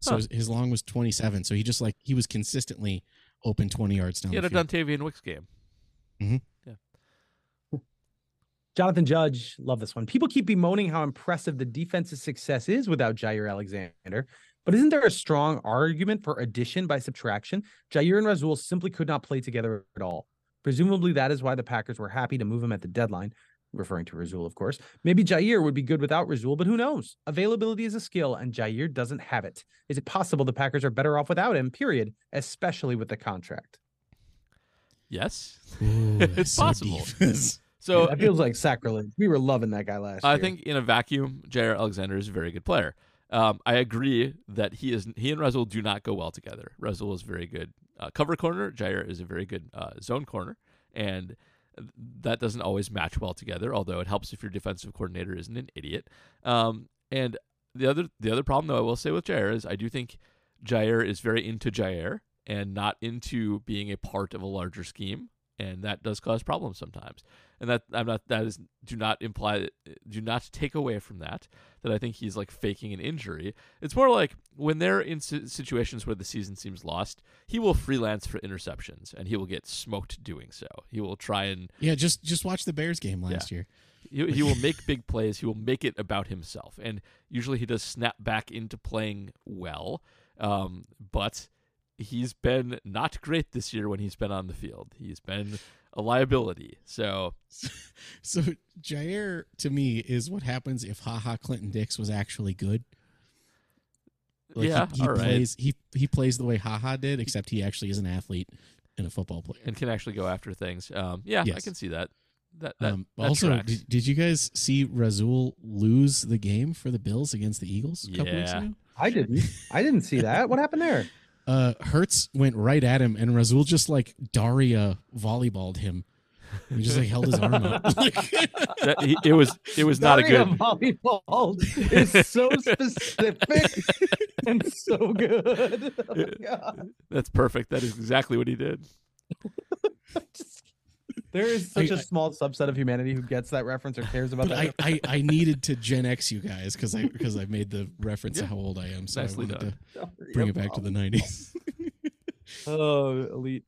[SPEAKER 4] So
[SPEAKER 2] Huh.
[SPEAKER 4] his, his long was 27. So he just like he was consistently open 20 yards down
[SPEAKER 2] He had
[SPEAKER 4] the
[SPEAKER 2] a
[SPEAKER 4] field.
[SPEAKER 2] Dontayvion Wicks game. Mm-hmm. Yeah.
[SPEAKER 3] Jonathan Judge, love this one. People keep bemoaning how impressive the defense's success is without Jaire Alexander. But isn't there a strong argument for addition by subtraction? Jaire and Rasul simply could not play together at all. Presumably, that is why the Packers were happy to move him at the deadline, referring to Rasul, of course. Maybe Jaire would be good without Rasul, but who knows? Availability is a skill, and Jaire doesn't have it. Is it possible the Packers are better off without him, period, especially with the contract?
[SPEAKER 2] Yes.
[SPEAKER 4] Ooh, [LAUGHS]
[SPEAKER 2] It's
[SPEAKER 4] so
[SPEAKER 2] possible.
[SPEAKER 4] deep. [LAUGHS]
[SPEAKER 2] So
[SPEAKER 3] that feels like sacrilege. We were loving that guy last year.
[SPEAKER 2] I
[SPEAKER 3] year.
[SPEAKER 2] think in a vacuum, Jaire Alexander is a very good player. Um, I agree that he is. He and Rasul do not go well together. Rasul is very good uh, cover corner. Jaire is a very good uh, zone corner, and that doesn't always match well together. Although it helps if your defensive coordinator isn't an idiot. Um, and the other the other problem, though, I will say with Jaire is I do think Jaire is very into Jaire and not into being a part of a larger scheme, and that does cause problems sometimes. And that I'm not that is do not imply do not take away from that that I think he's like faking an injury. It's more like when they're in situations where the season seems lost, he will freelance for interceptions and he will get smoked doing so. He will try and
[SPEAKER 4] Yeah, just just watch the Bears game last year.
[SPEAKER 2] he, he will make big plays. He will make it about himself, and usually he does snap back into playing well. Um, but he's been not great this year when he's been on the field. He's been a liability. So [LAUGHS]
[SPEAKER 4] So Jaire to me is what happens if Ha Ha Clinton-Dix was actually good. Like,
[SPEAKER 2] yeah,
[SPEAKER 4] he, he
[SPEAKER 2] all right,
[SPEAKER 4] plays he he plays the way haha did, except he actually is an athlete and a football player.
[SPEAKER 2] and can actually go after things. Um, yeah, I can see that. That, that,
[SPEAKER 4] um,
[SPEAKER 2] that
[SPEAKER 4] also, did, did you guys see Rasul lose the game for the Bills against the Eagles a couple weeks
[SPEAKER 2] Yeah.
[SPEAKER 4] ago?
[SPEAKER 3] I didn't. I didn't see that. What happened there?
[SPEAKER 4] Uh, Hurts went right at him, and Rasul just like Daria volleyballed him. He just like held his arm up. [LAUGHS]
[SPEAKER 2] That- he- it was it was not a good.
[SPEAKER 3] volleyball is so [LAUGHS] specific and so good. Oh God.
[SPEAKER 2] That's perfect. That is exactly what he did. [LAUGHS]
[SPEAKER 3] Just- there is such
[SPEAKER 4] I-
[SPEAKER 3] a small subset of humanity who gets that reference or cares about that.
[SPEAKER 4] I, I I needed to Gen X you guys because I because I made the reference
[SPEAKER 2] Yeah.
[SPEAKER 4] to how old I am, so
[SPEAKER 2] Nicely
[SPEAKER 4] I wanted
[SPEAKER 2] done.
[SPEAKER 4] to bring it back to the '90s. [LAUGHS]
[SPEAKER 3] Oh, elite.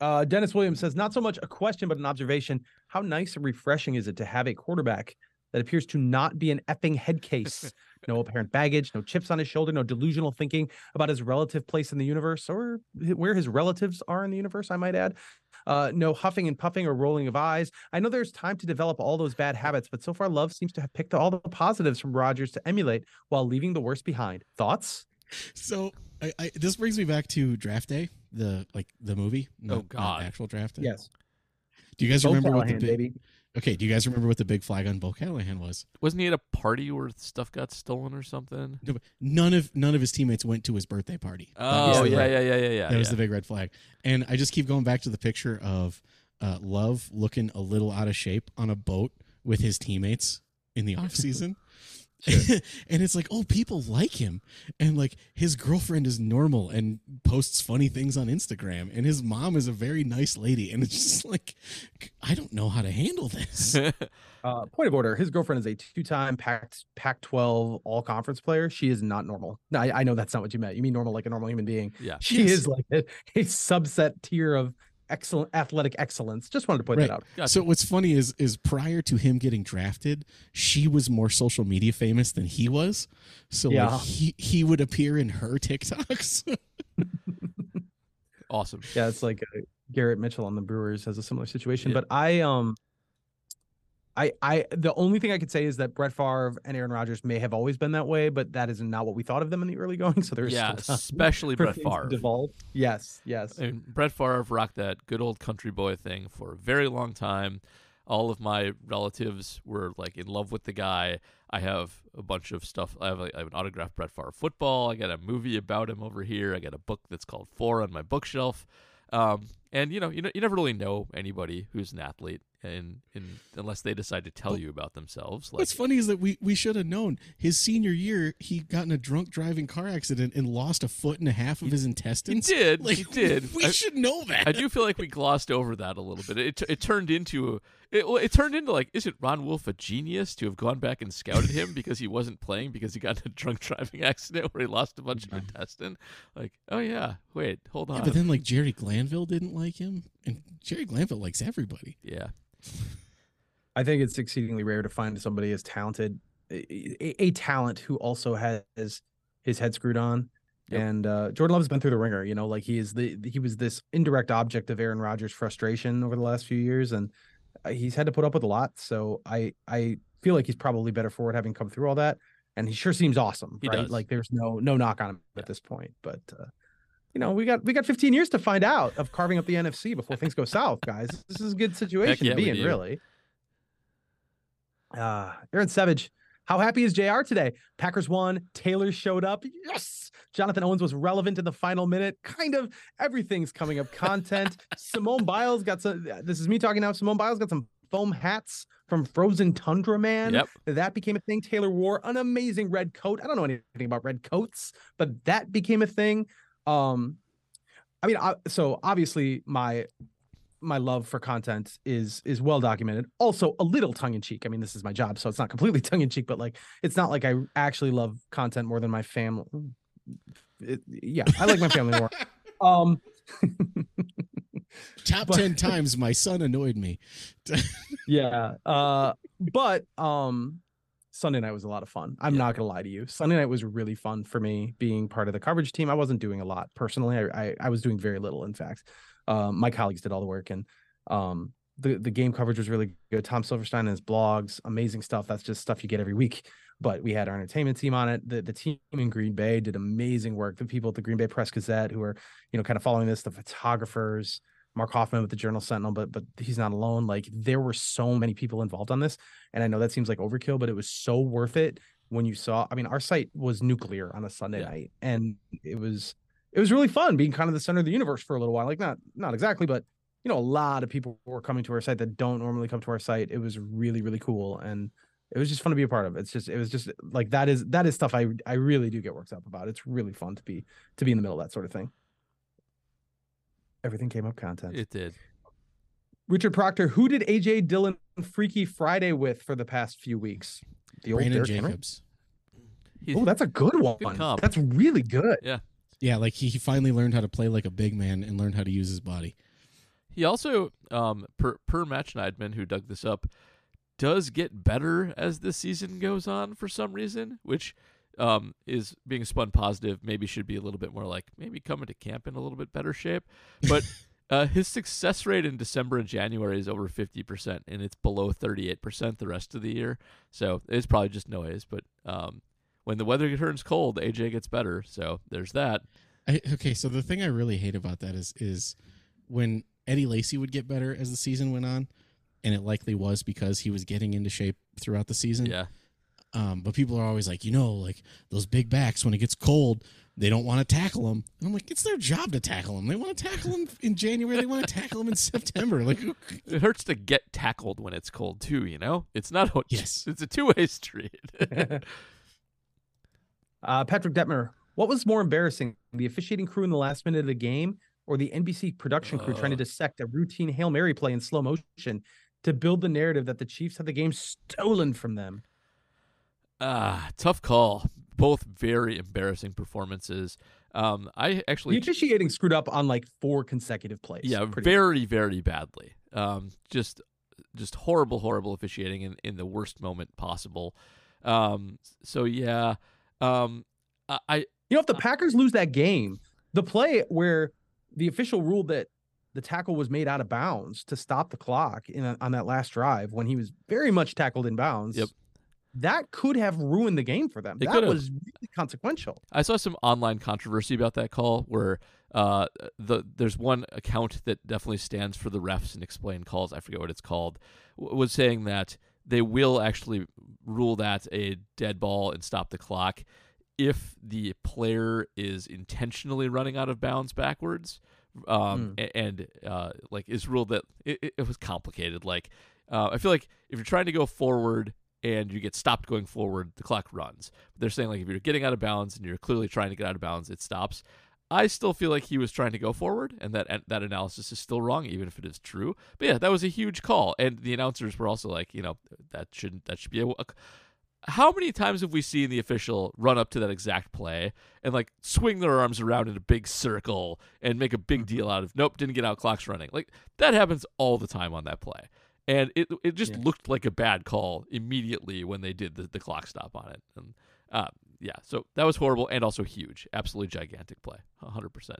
[SPEAKER 3] Uh, Dennis Williams says, not so much a question, but an observation. How nice and refreshing is it to have a quarterback that appears to not be an effing head case? [LAUGHS] no apparent baggage, no chips on his shoulder, no delusional thinking about his relative place in the universe or where his relatives are in the universe, I might add. Uh, no huffing and puffing or rolling of eyes. I know there's time to develop all those bad habits, but so far, Love seems to have picked all the positives from Rodgers to emulate while leaving the worst behind. Thoughts?
[SPEAKER 4] So I, I this brings me back to Draft Day, the like the movie. Not, not
[SPEAKER 2] God.
[SPEAKER 4] actual Draft Day.
[SPEAKER 3] Yes.
[SPEAKER 4] Do you guys
[SPEAKER 3] Bo
[SPEAKER 4] remember what the
[SPEAKER 3] Callahan,
[SPEAKER 4] big?
[SPEAKER 3] baby.
[SPEAKER 4] Okay. Do you guys remember what the big flag on Bo Callahan was?
[SPEAKER 2] Wasn't he at a party where stuff got stolen or something?
[SPEAKER 4] No, none of none of his teammates went to his birthday party.
[SPEAKER 2] Oh yeah, yeah, yeah, yeah, yeah.
[SPEAKER 4] that was the big red flag. And I just keep going back to the picture of uh, Love looking a little out of shape on a boat with his teammates in the [LAUGHS] off season. [LAUGHS] and it's like, oh, people like him. And like his girlfriend is normal and posts funny things on Instagram. And his mom is a very nice lady. And it's just like, I don't know how to handle this. [LAUGHS]
[SPEAKER 3] Uh, point of order: His girlfriend is a two-time Pac Pac-12 All-Conference player. She is not normal. No, I, I know that's not what you meant. You mean normal, like a normal human being.
[SPEAKER 2] yeah.
[SPEAKER 3] She
[SPEAKER 4] Yes.
[SPEAKER 3] is like a, a subset tier of excellent athletic excellence. Just wanted to point
[SPEAKER 4] Right.
[SPEAKER 3] that out.
[SPEAKER 2] Gotcha.
[SPEAKER 4] So what's funny is is prior to him getting drafted, she was more social media famous than he was. So
[SPEAKER 3] Yeah.
[SPEAKER 4] like he he would appear in her TikToks.
[SPEAKER 2] awesome.
[SPEAKER 3] Yeah, it's like uh, Garrett Mitchell on the Brewers has a similar situation.
[SPEAKER 2] Yeah.
[SPEAKER 3] But I um. I, I the only thing I could say is that Brett Favre and Aaron Rodgers may have always been that way, but that is not what we thought of them in the early [LAUGHS] going. So there's
[SPEAKER 2] Yeah, especially Brett Favre.
[SPEAKER 3] devolve. Yes, yes.
[SPEAKER 2] And Brett Favre rocked that good old country boy thing for a very long time. All of my relatives were like in love with the guy. I have a bunch of stuff. I have, a, I have an autographed Brett Favre football. I got a movie about him over here. I got a book that's called Four on my bookshelf. Um, and you know, you know, you never really know anybody who's an athlete, and, and unless they decide to tell you about themselves. Like,
[SPEAKER 4] What's funny is that we we should have known his senior year he got in a drunk driving car accident and lost a foot and a half of his
[SPEAKER 2] he
[SPEAKER 4] intestines.
[SPEAKER 2] did,
[SPEAKER 4] Like
[SPEAKER 2] he [LAUGHS] did.
[SPEAKER 4] We
[SPEAKER 2] I-
[SPEAKER 4] should know that.
[SPEAKER 2] I do feel like we glossed over that a little bit. It it turned into a, it, it turned into like, isn't Ron Wolf a genius to have gone back and scouted him because he wasn't playing because he got in a drunk [LAUGHS] driving accident where he lost a bunch of intestine? Like, oh yeah, wait, hold on.
[SPEAKER 4] Yeah,
[SPEAKER 2] on,
[SPEAKER 4] but then like Jerry Glanville didn't like him, and Jerry Glanville likes everybody.
[SPEAKER 2] yeah,
[SPEAKER 3] I think it's exceedingly rare to find somebody as talented, a, a, a talent who also has his head screwed on.
[SPEAKER 2] Yep.
[SPEAKER 3] And uh, Jordan Love's been through the ringer. You know, like he is the he was this indirect object of Aaron Rodgers' frustration over the last few years, and he's had to put up with a lot. So I I feel like he's probably better for it having come through all that. And he sure seems awesome,
[SPEAKER 2] He
[SPEAKER 3] right?
[SPEAKER 2] does.
[SPEAKER 3] Like there's no no knock on him at this point. But uh, you know, we got we got 15 years to find out of carving up the NFC before things go south, guys. This is a good situation
[SPEAKER 2] yeah,
[SPEAKER 3] to be in,
[SPEAKER 2] do.
[SPEAKER 3] really. Uh, Aaron Savage, how happy is JR today? Packers won. Taylor showed up. Yes. Jonathan Owens was relevant in the final minute. Kind of everything's coming up. Content. [LAUGHS] Simone Biles got some. This is me talking now. Simone Biles got some foam hats from Frozen Tundra Man.
[SPEAKER 2] yep,
[SPEAKER 3] That became a thing. Taylor wore an amazing red coat. I don't know anything about red coats, but that became a thing. Um, I mean, I, so obviously my my love for content is is well documented. Also a little tongue in cheek. I mean, this is my job, so it's not completely [LAUGHS] tongue in cheek, but like it's not like I actually love content more than my family. It- yeah, I like my family more. [LAUGHS] Um, [LAUGHS]
[SPEAKER 4] Top
[SPEAKER 3] But-
[SPEAKER 4] ten times my son annoyed me.
[SPEAKER 3] yeah. Uh, but um, Sunday night was a lot of fun. I'm
[SPEAKER 2] Yeah.
[SPEAKER 3] not gonna lie to you. Sunday night was really fun for me being part of the coverage team. I wasn't doing a lot personally. I I, I was doing very little, in fact. Um, my colleagues did all the work, and Um, the the game coverage was really good. Tom Silverstein and his blogs, amazing stuff. That's just stuff you get every week. But we had our entertainment team on it. The the team in Green Bay did amazing work. The people at the Green Bay Press Gazette who are, you know, kind of following this, the photographers, Mark Hoffman with the Journal Sentinel, but but he's not alone. Like there were so many people involved on this, and I know that seems like overkill, but it was so worth it when you saw. I mean, our site was nuclear on a Sunday
[SPEAKER 2] Yeah.
[SPEAKER 3] night, and it was it was really fun being kind of the center of the universe for a little while. Like not not exactly, but you know, a lot of people were coming to our site that don't normally come to our site. It was really really cool, and it was just fun to be a part of. It's just it was just like that is that is stuff I I really do get worked up about. It's really fun to be to be in the middle of that sort of thing. Everything came up content.
[SPEAKER 2] It did.
[SPEAKER 3] Richard Proctor, who did AJ Dillon Freaky Friday with for the past few weeks? The old
[SPEAKER 4] Brandon
[SPEAKER 3] Derrick Henry?
[SPEAKER 4] Jacobs.
[SPEAKER 3] Oh, that's a good one.
[SPEAKER 2] comp.
[SPEAKER 3] That's really good.
[SPEAKER 4] Yeah, like he, he finally learned how to play like a big man and learned how to use his body.
[SPEAKER 2] He also, um, per per Matt Schneidman, who dug this up, does get better as the season goes on for some reason, which um, is being spun positive. Maybe should be a little bit more like maybe coming to camp in a little bit better shape. But [LAUGHS] uh, his success rate in December and January is over fifty percent, and it's below thirty eight percent the rest of the year. So it's probably just noise. But um, when the weather turns cold, AJ gets better. So there's that.
[SPEAKER 4] I, okay, so the thing I really hate about that is is when Eddie Lacy would get better as the season went on, and it likely was because he was getting into shape throughout the season.
[SPEAKER 2] Yeah.
[SPEAKER 4] Um, but people are always like, you know, like those big backs when it gets cold, they don't want to tackle them. I'm like, it's their job to tackle them. They want to tackle them in January. They want to tackle them in [LAUGHS] September. Like,
[SPEAKER 2] It hurts to get tackled when it's cold too. You know, it's not. A,
[SPEAKER 4] Yes.
[SPEAKER 2] it's a two way street. [LAUGHS]
[SPEAKER 3] Uh, Patrick Detmer, what was more embarrassing, the officiating crew in the last minute of the game or the NBC production crew trying to
[SPEAKER 2] Uh.
[SPEAKER 3] dissect a routine Hail Mary play in slow motion to build the narrative that the Chiefs had the game stolen from them?
[SPEAKER 2] Ah, tough call. Both very embarrassing performances. Um, I actually The
[SPEAKER 3] officiating screwed up on like four consecutive plays.
[SPEAKER 2] yeah, very, very badly. Um, just, just horrible, horrible officiating in, in the worst moment possible. Um, so yeah, um, I,
[SPEAKER 3] You know, if the Packers lose that game, the play where the official ruled that the tackle was made out of bounds to stop the clock in on that last drive when he was very much tackled in bounds.
[SPEAKER 2] Yep.
[SPEAKER 3] That could have ruined the game for them.
[SPEAKER 2] It
[SPEAKER 3] that
[SPEAKER 2] could have.
[SPEAKER 3] was really consequential.
[SPEAKER 2] I saw some online controversy about that call where uh, the there's one account that definitely stands for the refs and explain calls. I forget what it's called. w- Was saying that they will actually rule that a dead ball and stop the clock if the player is intentionally running out of bounds backwards. Um, a- and uh, like is ruled that it, it, it was complicated. Like uh, I feel like if you're trying to go forward and you get stopped going forward, the clock runs. They're saying like if you're getting out of bounds and you're clearly trying to get out of bounds, it stops. I still feel like he was trying to go forward, and that and that analysis is still wrong, even if it is true. But yeah, that was a huge call, and the announcers were also like, you know, that shouldn't that should be a. a how many times have we seen the official run up to that exact play and like swing their arms around in a big circle and make a big deal out of nope didn't get out clocks running like that happens all the time on that play and it it just
[SPEAKER 3] Yeah. looked
[SPEAKER 2] like a bad call immediately when they did the, the clock stop on it and uh, yeah so that was horrible and also huge absolutely gigantic play 100%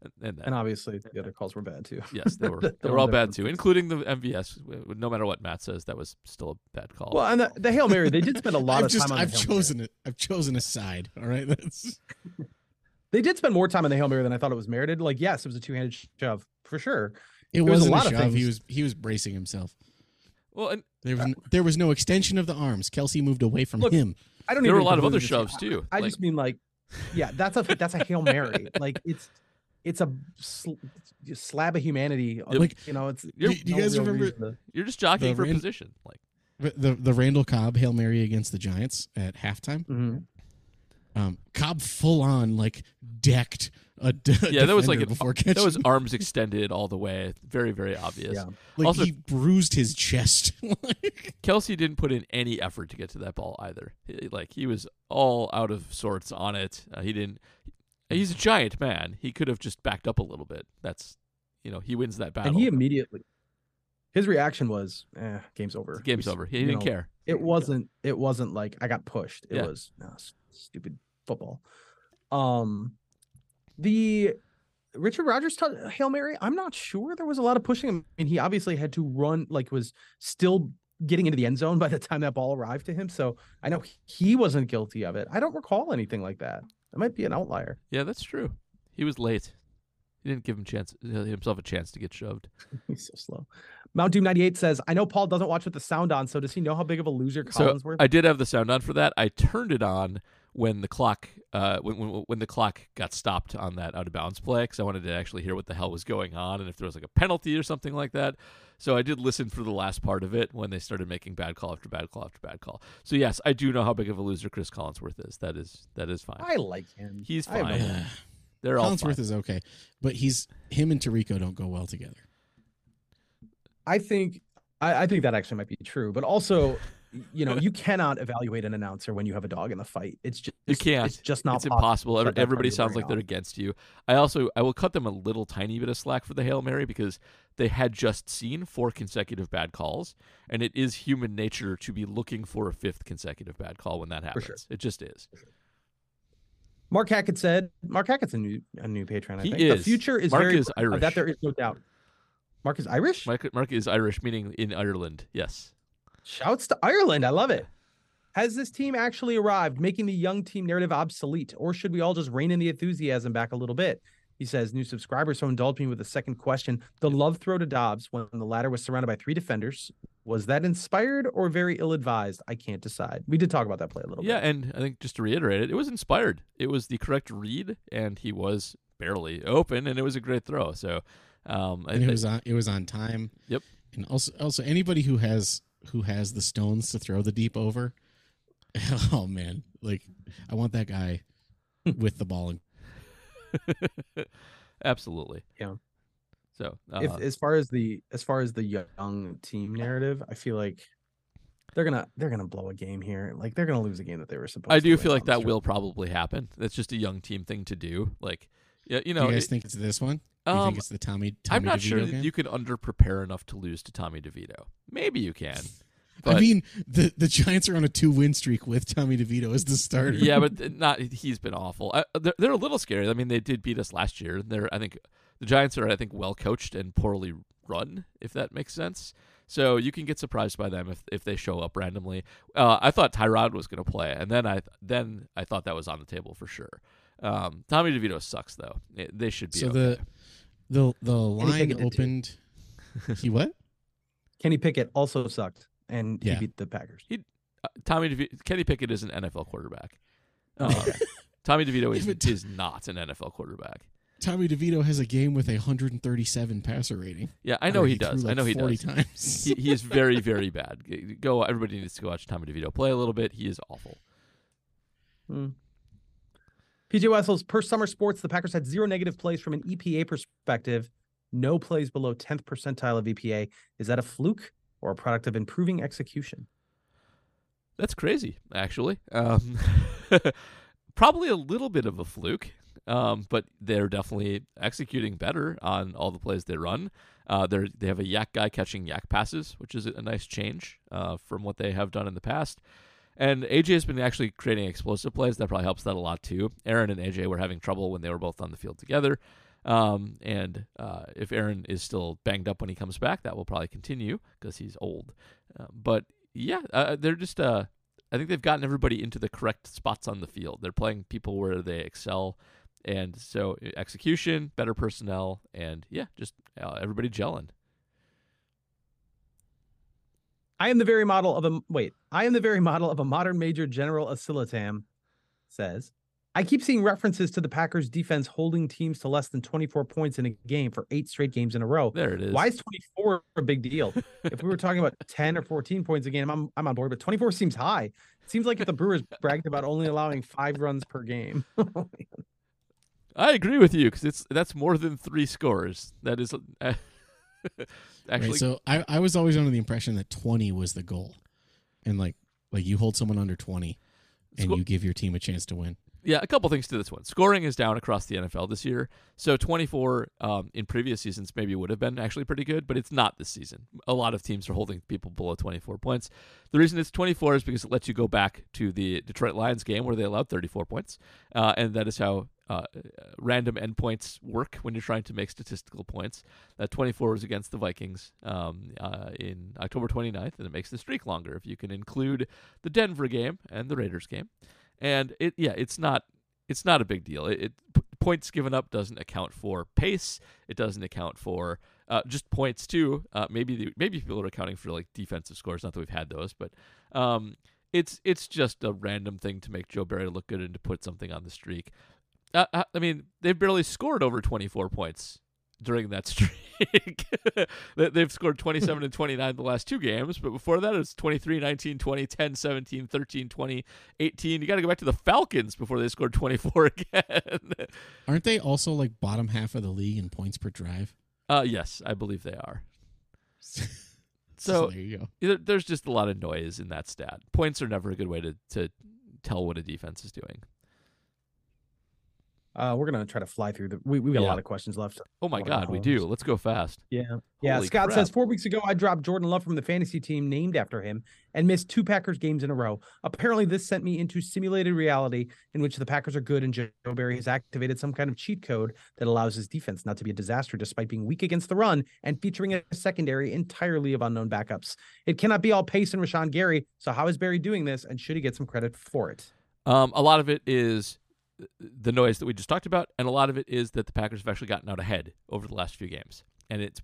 [SPEAKER 2] and, and, that,
[SPEAKER 3] And obviously the other calls were bad too.
[SPEAKER 2] yes they were
[SPEAKER 3] the [LAUGHS]
[SPEAKER 2] they were all bad too including the MVS no matter what Matt says that was still a bad call
[SPEAKER 3] Well, and the, the Hail Mary, they did spend a lot of
[SPEAKER 4] just
[SPEAKER 3] time on
[SPEAKER 4] I've
[SPEAKER 3] the Hail Mary.
[SPEAKER 4] chosen it. I've chosen a side. All right, that's [LAUGHS]
[SPEAKER 3] They did spend more time on the Hail Mary than I thought it was merited. Like, yes, it was a two-handed shove for sure.
[SPEAKER 4] it
[SPEAKER 3] was a
[SPEAKER 4] wasn't a,
[SPEAKER 3] lot of
[SPEAKER 4] shove. He
[SPEAKER 3] things.
[SPEAKER 4] was he was bracing himself.
[SPEAKER 2] well and
[SPEAKER 4] There was n- there was no extension of the arms. Kelce moved away from
[SPEAKER 3] Look,
[SPEAKER 4] him.
[SPEAKER 3] I don't
[SPEAKER 2] there were a lot of other shoves
[SPEAKER 3] disagree.
[SPEAKER 2] too
[SPEAKER 3] I
[SPEAKER 2] Like,
[SPEAKER 3] just mean like, yeah, that's a that's a hail mary. [LAUGHS] like it's it's a sl- slab of humanity.
[SPEAKER 2] Yep.
[SPEAKER 3] Like you know, it's.
[SPEAKER 4] Do, no you guys remember?
[SPEAKER 3] To,
[SPEAKER 2] you're just jockeying for
[SPEAKER 4] Rand-
[SPEAKER 2] position like
[SPEAKER 4] The, the the Randall Cobb hail mary against the Giants at halftime.
[SPEAKER 3] Mhm.
[SPEAKER 4] Um, Cobb full on like decked a d-
[SPEAKER 2] yeah that was like
[SPEAKER 4] defender
[SPEAKER 2] an,
[SPEAKER 4] before catching.
[SPEAKER 2] that was arms extended all the way very very obvious
[SPEAKER 3] Yeah.
[SPEAKER 4] like
[SPEAKER 2] also-
[SPEAKER 4] he bruised his chest. [LAUGHS]
[SPEAKER 2] Kelce didn't put in any effort to get to that ball either. He- Like he was all out of sorts on it. Uh, he didn't. He's a giant man. He could have just backed up a little bit. That's, you know, he wins that battle.
[SPEAKER 3] and he immediately his reaction was, "Eh, game's over.
[SPEAKER 2] Game's
[SPEAKER 3] He's-
[SPEAKER 2] over. He didn't
[SPEAKER 3] know,
[SPEAKER 2] care.
[SPEAKER 3] It wasn't. It wasn't like I got pushed. It
[SPEAKER 2] Yeah.
[SPEAKER 3] was no, stupid football. Um, the Richard Rodgers t- Hail Mary, I'm not sure there was a lot of pushing him. I mean, he obviously had to run, like, was still getting into the end zone [LAUGHS] by the time that ball arrived to him. So I know he wasn't guilty of it. I don't recall anything like that. That might be an outlier.
[SPEAKER 2] Yeah, that's true. He was late. He didn't give him chance uh, himself a chance to get shoved. [LAUGHS]
[SPEAKER 3] He's so slow. Mount Doom 98 says, I know Paul doesn't watch with the sound on, so does he know how big of a loser
[SPEAKER 2] So
[SPEAKER 3] Collinsworth?
[SPEAKER 2] I did have the sound on for that. I turned it on when the clock uh when when, when the clock got stopped on that out of bounds play because I wanted to actually hear what the hell was going on and if there was like a penalty or something like that. So I did listen for the last part of it when they started making bad call after bad call after bad call. So yes, I do know how big of a loser Chris Collinsworth is. That is that is fine.
[SPEAKER 3] I like him.
[SPEAKER 2] He's
[SPEAKER 3] I have
[SPEAKER 2] fine. [SIGHS] They're all fine.
[SPEAKER 4] Collinsworth is okay, but he's him and Tirico don't go well together.
[SPEAKER 3] I think I, I think that actually might be true, but also, you know, you cannot evaluate an announcer when you have a dog in the fight. It's just
[SPEAKER 2] You can't.
[SPEAKER 3] It's just not.
[SPEAKER 2] it's
[SPEAKER 3] possible
[SPEAKER 2] impossible. Every- Everybody sounds like they're against you. I also I will cut them a little tiny bit of slack for the Hail Mary because they had just seen four consecutive bad calls, and it is human nature to be looking for a fifth consecutive bad call when that happens.
[SPEAKER 3] sure.
[SPEAKER 2] It just is.
[SPEAKER 3] Mark Hackett said. Mark Hackett's a new a new patron. I
[SPEAKER 2] He
[SPEAKER 3] think the future is
[SPEAKER 2] Mark
[SPEAKER 3] very
[SPEAKER 2] is Irish.
[SPEAKER 3] That there is no doubt. Mark is Irish.
[SPEAKER 2] Mark, Mark is Irish, meaning in Ireland. Yes.
[SPEAKER 3] Shouts to Ireland. I love it. Has this team actually arrived, making the young team narrative obsolete, or should we all just rein in the enthusiasm back a little bit? He says, new subscriber, so indulge me with a second question. The love throw to Doubs when the latter was surrounded by three defenders, was that inspired or very ill advised? I can't decide. We did talk about that play a little
[SPEAKER 2] Yeah,
[SPEAKER 3] bit.
[SPEAKER 2] and I think just to reiterate it, it was inspired. It was the correct read, and he was barely open, and it was a great throw. So, um, I
[SPEAKER 4] and it was on it was on time.
[SPEAKER 2] Yep.
[SPEAKER 4] And also also anybody who has who has the stones to throw the deep over. [LAUGHS] Oh man, like I want that guy [LAUGHS] with the ball. And [LAUGHS]
[SPEAKER 2] absolutely.
[SPEAKER 3] Yeah.
[SPEAKER 2] So, uh,
[SPEAKER 3] if as far as the as far as the young team narrative, I feel like they're gonna they're gonna blow a game here. Like they're gonna lose a game that they were supposed. To.
[SPEAKER 2] I do
[SPEAKER 3] win
[SPEAKER 2] feel like that will probably happen. That's just a young team thing to do. Like, yeah, you
[SPEAKER 4] do
[SPEAKER 2] know,
[SPEAKER 4] you guys
[SPEAKER 2] it-
[SPEAKER 4] think it's this one? Do you
[SPEAKER 2] um,
[SPEAKER 4] think it's the Tommy? Tommy
[SPEAKER 2] I'm not
[SPEAKER 4] DeVito
[SPEAKER 2] sure that
[SPEAKER 4] game?
[SPEAKER 2] you can under prepare enough to lose to Tommy DeVito. Maybe you can. [LAUGHS]
[SPEAKER 4] I mean, the the Giants are on a two win streak with Tommy DeVito as the starter.
[SPEAKER 2] yeah, but [LAUGHS] not. He's been awful. I, they're, they're a little scary. I mean, they did beat us last year. They're, I think, the Giants are, I think, well coached and poorly run. If that makes sense. So you can get surprised by them if if they show up randomly. Uh, I thought Tyrod was going to play, and then I then I thought that was on the table for sure. Um, Tommy DeVito sucks though. It- they should be
[SPEAKER 4] So
[SPEAKER 2] okay.
[SPEAKER 4] the the the line
[SPEAKER 3] Pickett did too.
[SPEAKER 4] opened. he what?
[SPEAKER 3] Kenny Pickett also sucked, and
[SPEAKER 4] Yeah.
[SPEAKER 3] he beat the Packers.
[SPEAKER 2] Uh, Tommy DeVito, Kenny Pickett is an NFL quarterback.
[SPEAKER 3] Oh,
[SPEAKER 2] Uh,
[SPEAKER 3] okay. [LAUGHS]
[SPEAKER 2] Tommy DeVito is,
[SPEAKER 4] Yeah, but-
[SPEAKER 2] is not an NFL quarterback.
[SPEAKER 4] Tommy DeVito has a game with a 137 passer rating.
[SPEAKER 2] Yeah, I know
[SPEAKER 4] Or
[SPEAKER 2] he,
[SPEAKER 4] threw
[SPEAKER 2] does. I know he
[SPEAKER 4] 40
[SPEAKER 2] does.
[SPEAKER 4] times. [LAUGHS]
[SPEAKER 2] he, he is very, [LAUGHS] very bad. Go, everybody needs to go watch Tommy DeVito play a little bit. He is awful.
[SPEAKER 3] PJ Wessels, per Sumer Sports, the Packers had zero negative plays from an EPA perspective, no plays below 10th percentile of EPA. Is that a fluke or a product of improving execution?
[SPEAKER 2] That's crazy, actually. Um, [LAUGHS] probably a little bit of a fluke, um, but they're definitely executing better on all the plays they run. Uh, they they have a YAC guy catching YAC passes, which is a nice change uh, from what they have done in the past. And AJ has been actually creating explosive plays. That probably helps that a lot too. Aaron and AJ were having trouble when they were both on the field together. Um, and uh, if Aaron is still banged up when he comes back, that will probably continue because he's old. Uh, but yeah, uh, they're just. Uh, I think they've gotten everybody into the correct spots on the field. They're playing people where they excel, and so execution, better personnel, and yeah, just uh, everybody gelling.
[SPEAKER 3] I am the very model of a wait. I am the very model of a modern Major General Asilitam says. I keep seeing references to the Packers defense holding teams to less than 24 points in a game for eight straight games in a row.
[SPEAKER 2] There it is.
[SPEAKER 3] Why is 24 a big deal? [LAUGHS] if we were talking about 10 or 14 points a game, I'm I'm on board, but 24 seems high. It seems like if the Brewers [LAUGHS] bragged about only allowing five runs per game. [LAUGHS]
[SPEAKER 2] I agree with you because it's that's more than three scores. That is uh, actually
[SPEAKER 4] right, so I, I was always under the impression that 20 was the goal, and like like you hold someone under 20, and you give your team a chance to win.
[SPEAKER 2] Yeah, a couple things to this one. Scoring is down across the NFL this year. So 24 um, in previous seasons maybe would have been actually pretty good, but it's not this season. A lot of teams are holding people below 24 points. The reason it's 24 is because it lets you go back to the Detroit Lions game where they allowed 34 points, uh, and that is how uh, random endpoints work when you're trying to make statistical points. That 24 was against the Vikings um, uh, in October 29th, and it makes the streak longer if you can include the Denver game and the Raiders game. And it, yeah, it's not it's not a big deal. It, it points given up doesn't account for pace. It doesn't account for uh, just points too. Uh, maybe the, maybe people are accounting for like defensive scores. Not that we've had those, but um, it's it's just a random thing to make Joe Barry look good and to put something on the streak. Uh, uh I mean, they've barely scored over 24 points during that [LAUGHS] streak. They've scored 27 and 29 the last two games, but before that it was 23, 19, 20, 10, 17, 13, 20, 18. You got to go back to the Falcons before they scored 24 [LAUGHS] again.
[SPEAKER 4] Aren't they also like bottom half of the league in points per drive?
[SPEAKER 2] Uh yes, I believe they are. [LAUGHS] so
[SPEAKER 4] there you go.
[SPEAKER 2] There's just a lot of noise in that stat. Points are never a good way to to tell what a defense is doing.
[SPEAKER 3] Uh, we're gonna try to fly through the. We we got
[SPEAKER 2] Yeah.
[SPEAKER 3] a lot of questions left.
[SPEAKER 2] Oh my God, we do. Let's go fast.
[SPEAKER 3] Yeah. Yeah.
[SPEAKER 2] Holy
[SPEAKER 3] Scott
[SPEAKER 2] crap.
[SPEAKER 3] says four weeks ago I dropped Jordan Love from the fantasy team named after him and missed two Packers games in a row. Apparently, this sent me into simulated reality in which the Packers are good and Joe Barry has activated some kind of cheat code that allows his defense not to be a disaster despite being weak against the run and featuring a secondary entirely of unknown backups. It cannot be all pace and Rashan Gary. So how is Barry doing this and should he get some credit for it?
[SPEAKER 2] Um, a lot of it is the noise that we just talked about, and a lot of it is that the Packers have actually gotten out ahead over the last few games. And it's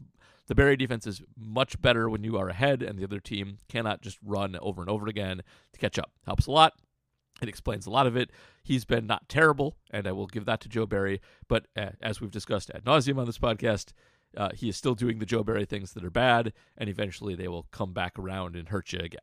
[SPEAKER 2] the Barry defense is much better when you are ahead, and the other team cannot just run over and over again to catch up. Helps a lot. It explains a lot of it. He's been not terrible, and I will give that to Joe Barry. But uh, as we've discussed ad nauseum on this podcast, uh, he is still doing the Joe Barry things that are bad, and eventually they will come back around and hurt you again.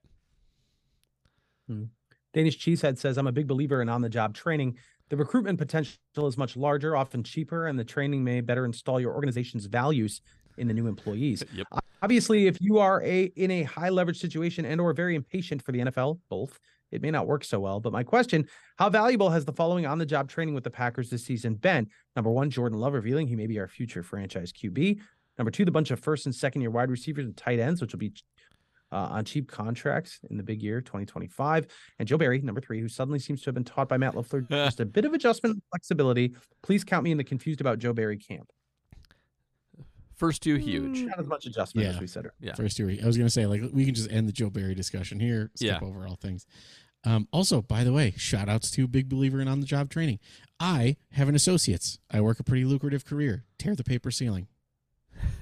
[SPEAKER 3] Danish Cheesehead says, I'm a big believer in on the job training. The recruitment potential is much larger, often cheaper, and the training may better install your organization's values in the new employees. [LAUGHS]
[SPEAKER 2] Yep.
[SPEAKER 3] Obviously, if you are a in a high leverage situation and or very impatient for the NFL, both, it may not work so well. But my question, how valuable has the following on the job training with the Packers this season been? Number one, Jordan Love revealing he may be our future franchise QB. Number two, the bunch of first and second year wide receivers and tight ends, which will be uh, on cheap contracts in the big year 2025. And Joe Barry, number three, who suddenly seems to have been taught by Matt [LAUGHS] LaFleur just a bit of adjustment and flexibility. Please count me in the confused about Joe Barry camp.
[SPEAKER 2] First two, huge.
[SPEAKER 3] Not as much adjustment as we said.
[SPEAKER 2] Yeah.
[SPEAKER 4] First two. I was gonna say like we can just end the Joe Barry discussion here. Skip
[SPEAKER 2] Yeah.
[SPEAKER 4] over all things. Um, also, by the way, shout outs to big believer in on the job training. I have an associate's. I work a pretty lucrative career. Tear the paper ceiling.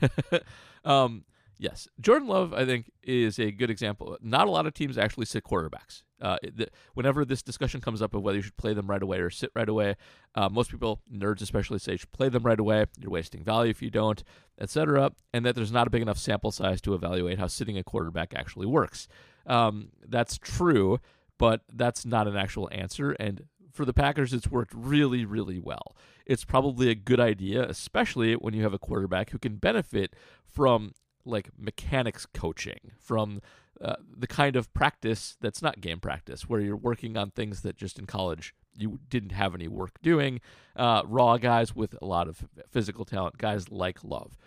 [SPEAKER 4] [LAUGHS]
[SPEAKER 2] um, yes, Jordan Love, I think, is a good example. Not a lot of teams actually sit quarterbacks. Uh, the, whenever this discussion comes up of whether you should play them right away or sit right away, uh, most people, nerds especially, say you should play them right away. You're wasting value if you don't, etc. And that there's not a big enough sample size to evaluate how sitting a quarterback actually works. Um, that's true, but that's not an actual answer. And for the Packers, it's worked really, really well. It's probably a good idea, especially when you have a quarterback who can benefit from like mechanics coaching, from uh, the kind of practice that's not game practice, where you're working on things that just in college you didn't have any work doing. Uh, raw guys with a lot of physical talent, guys like Love.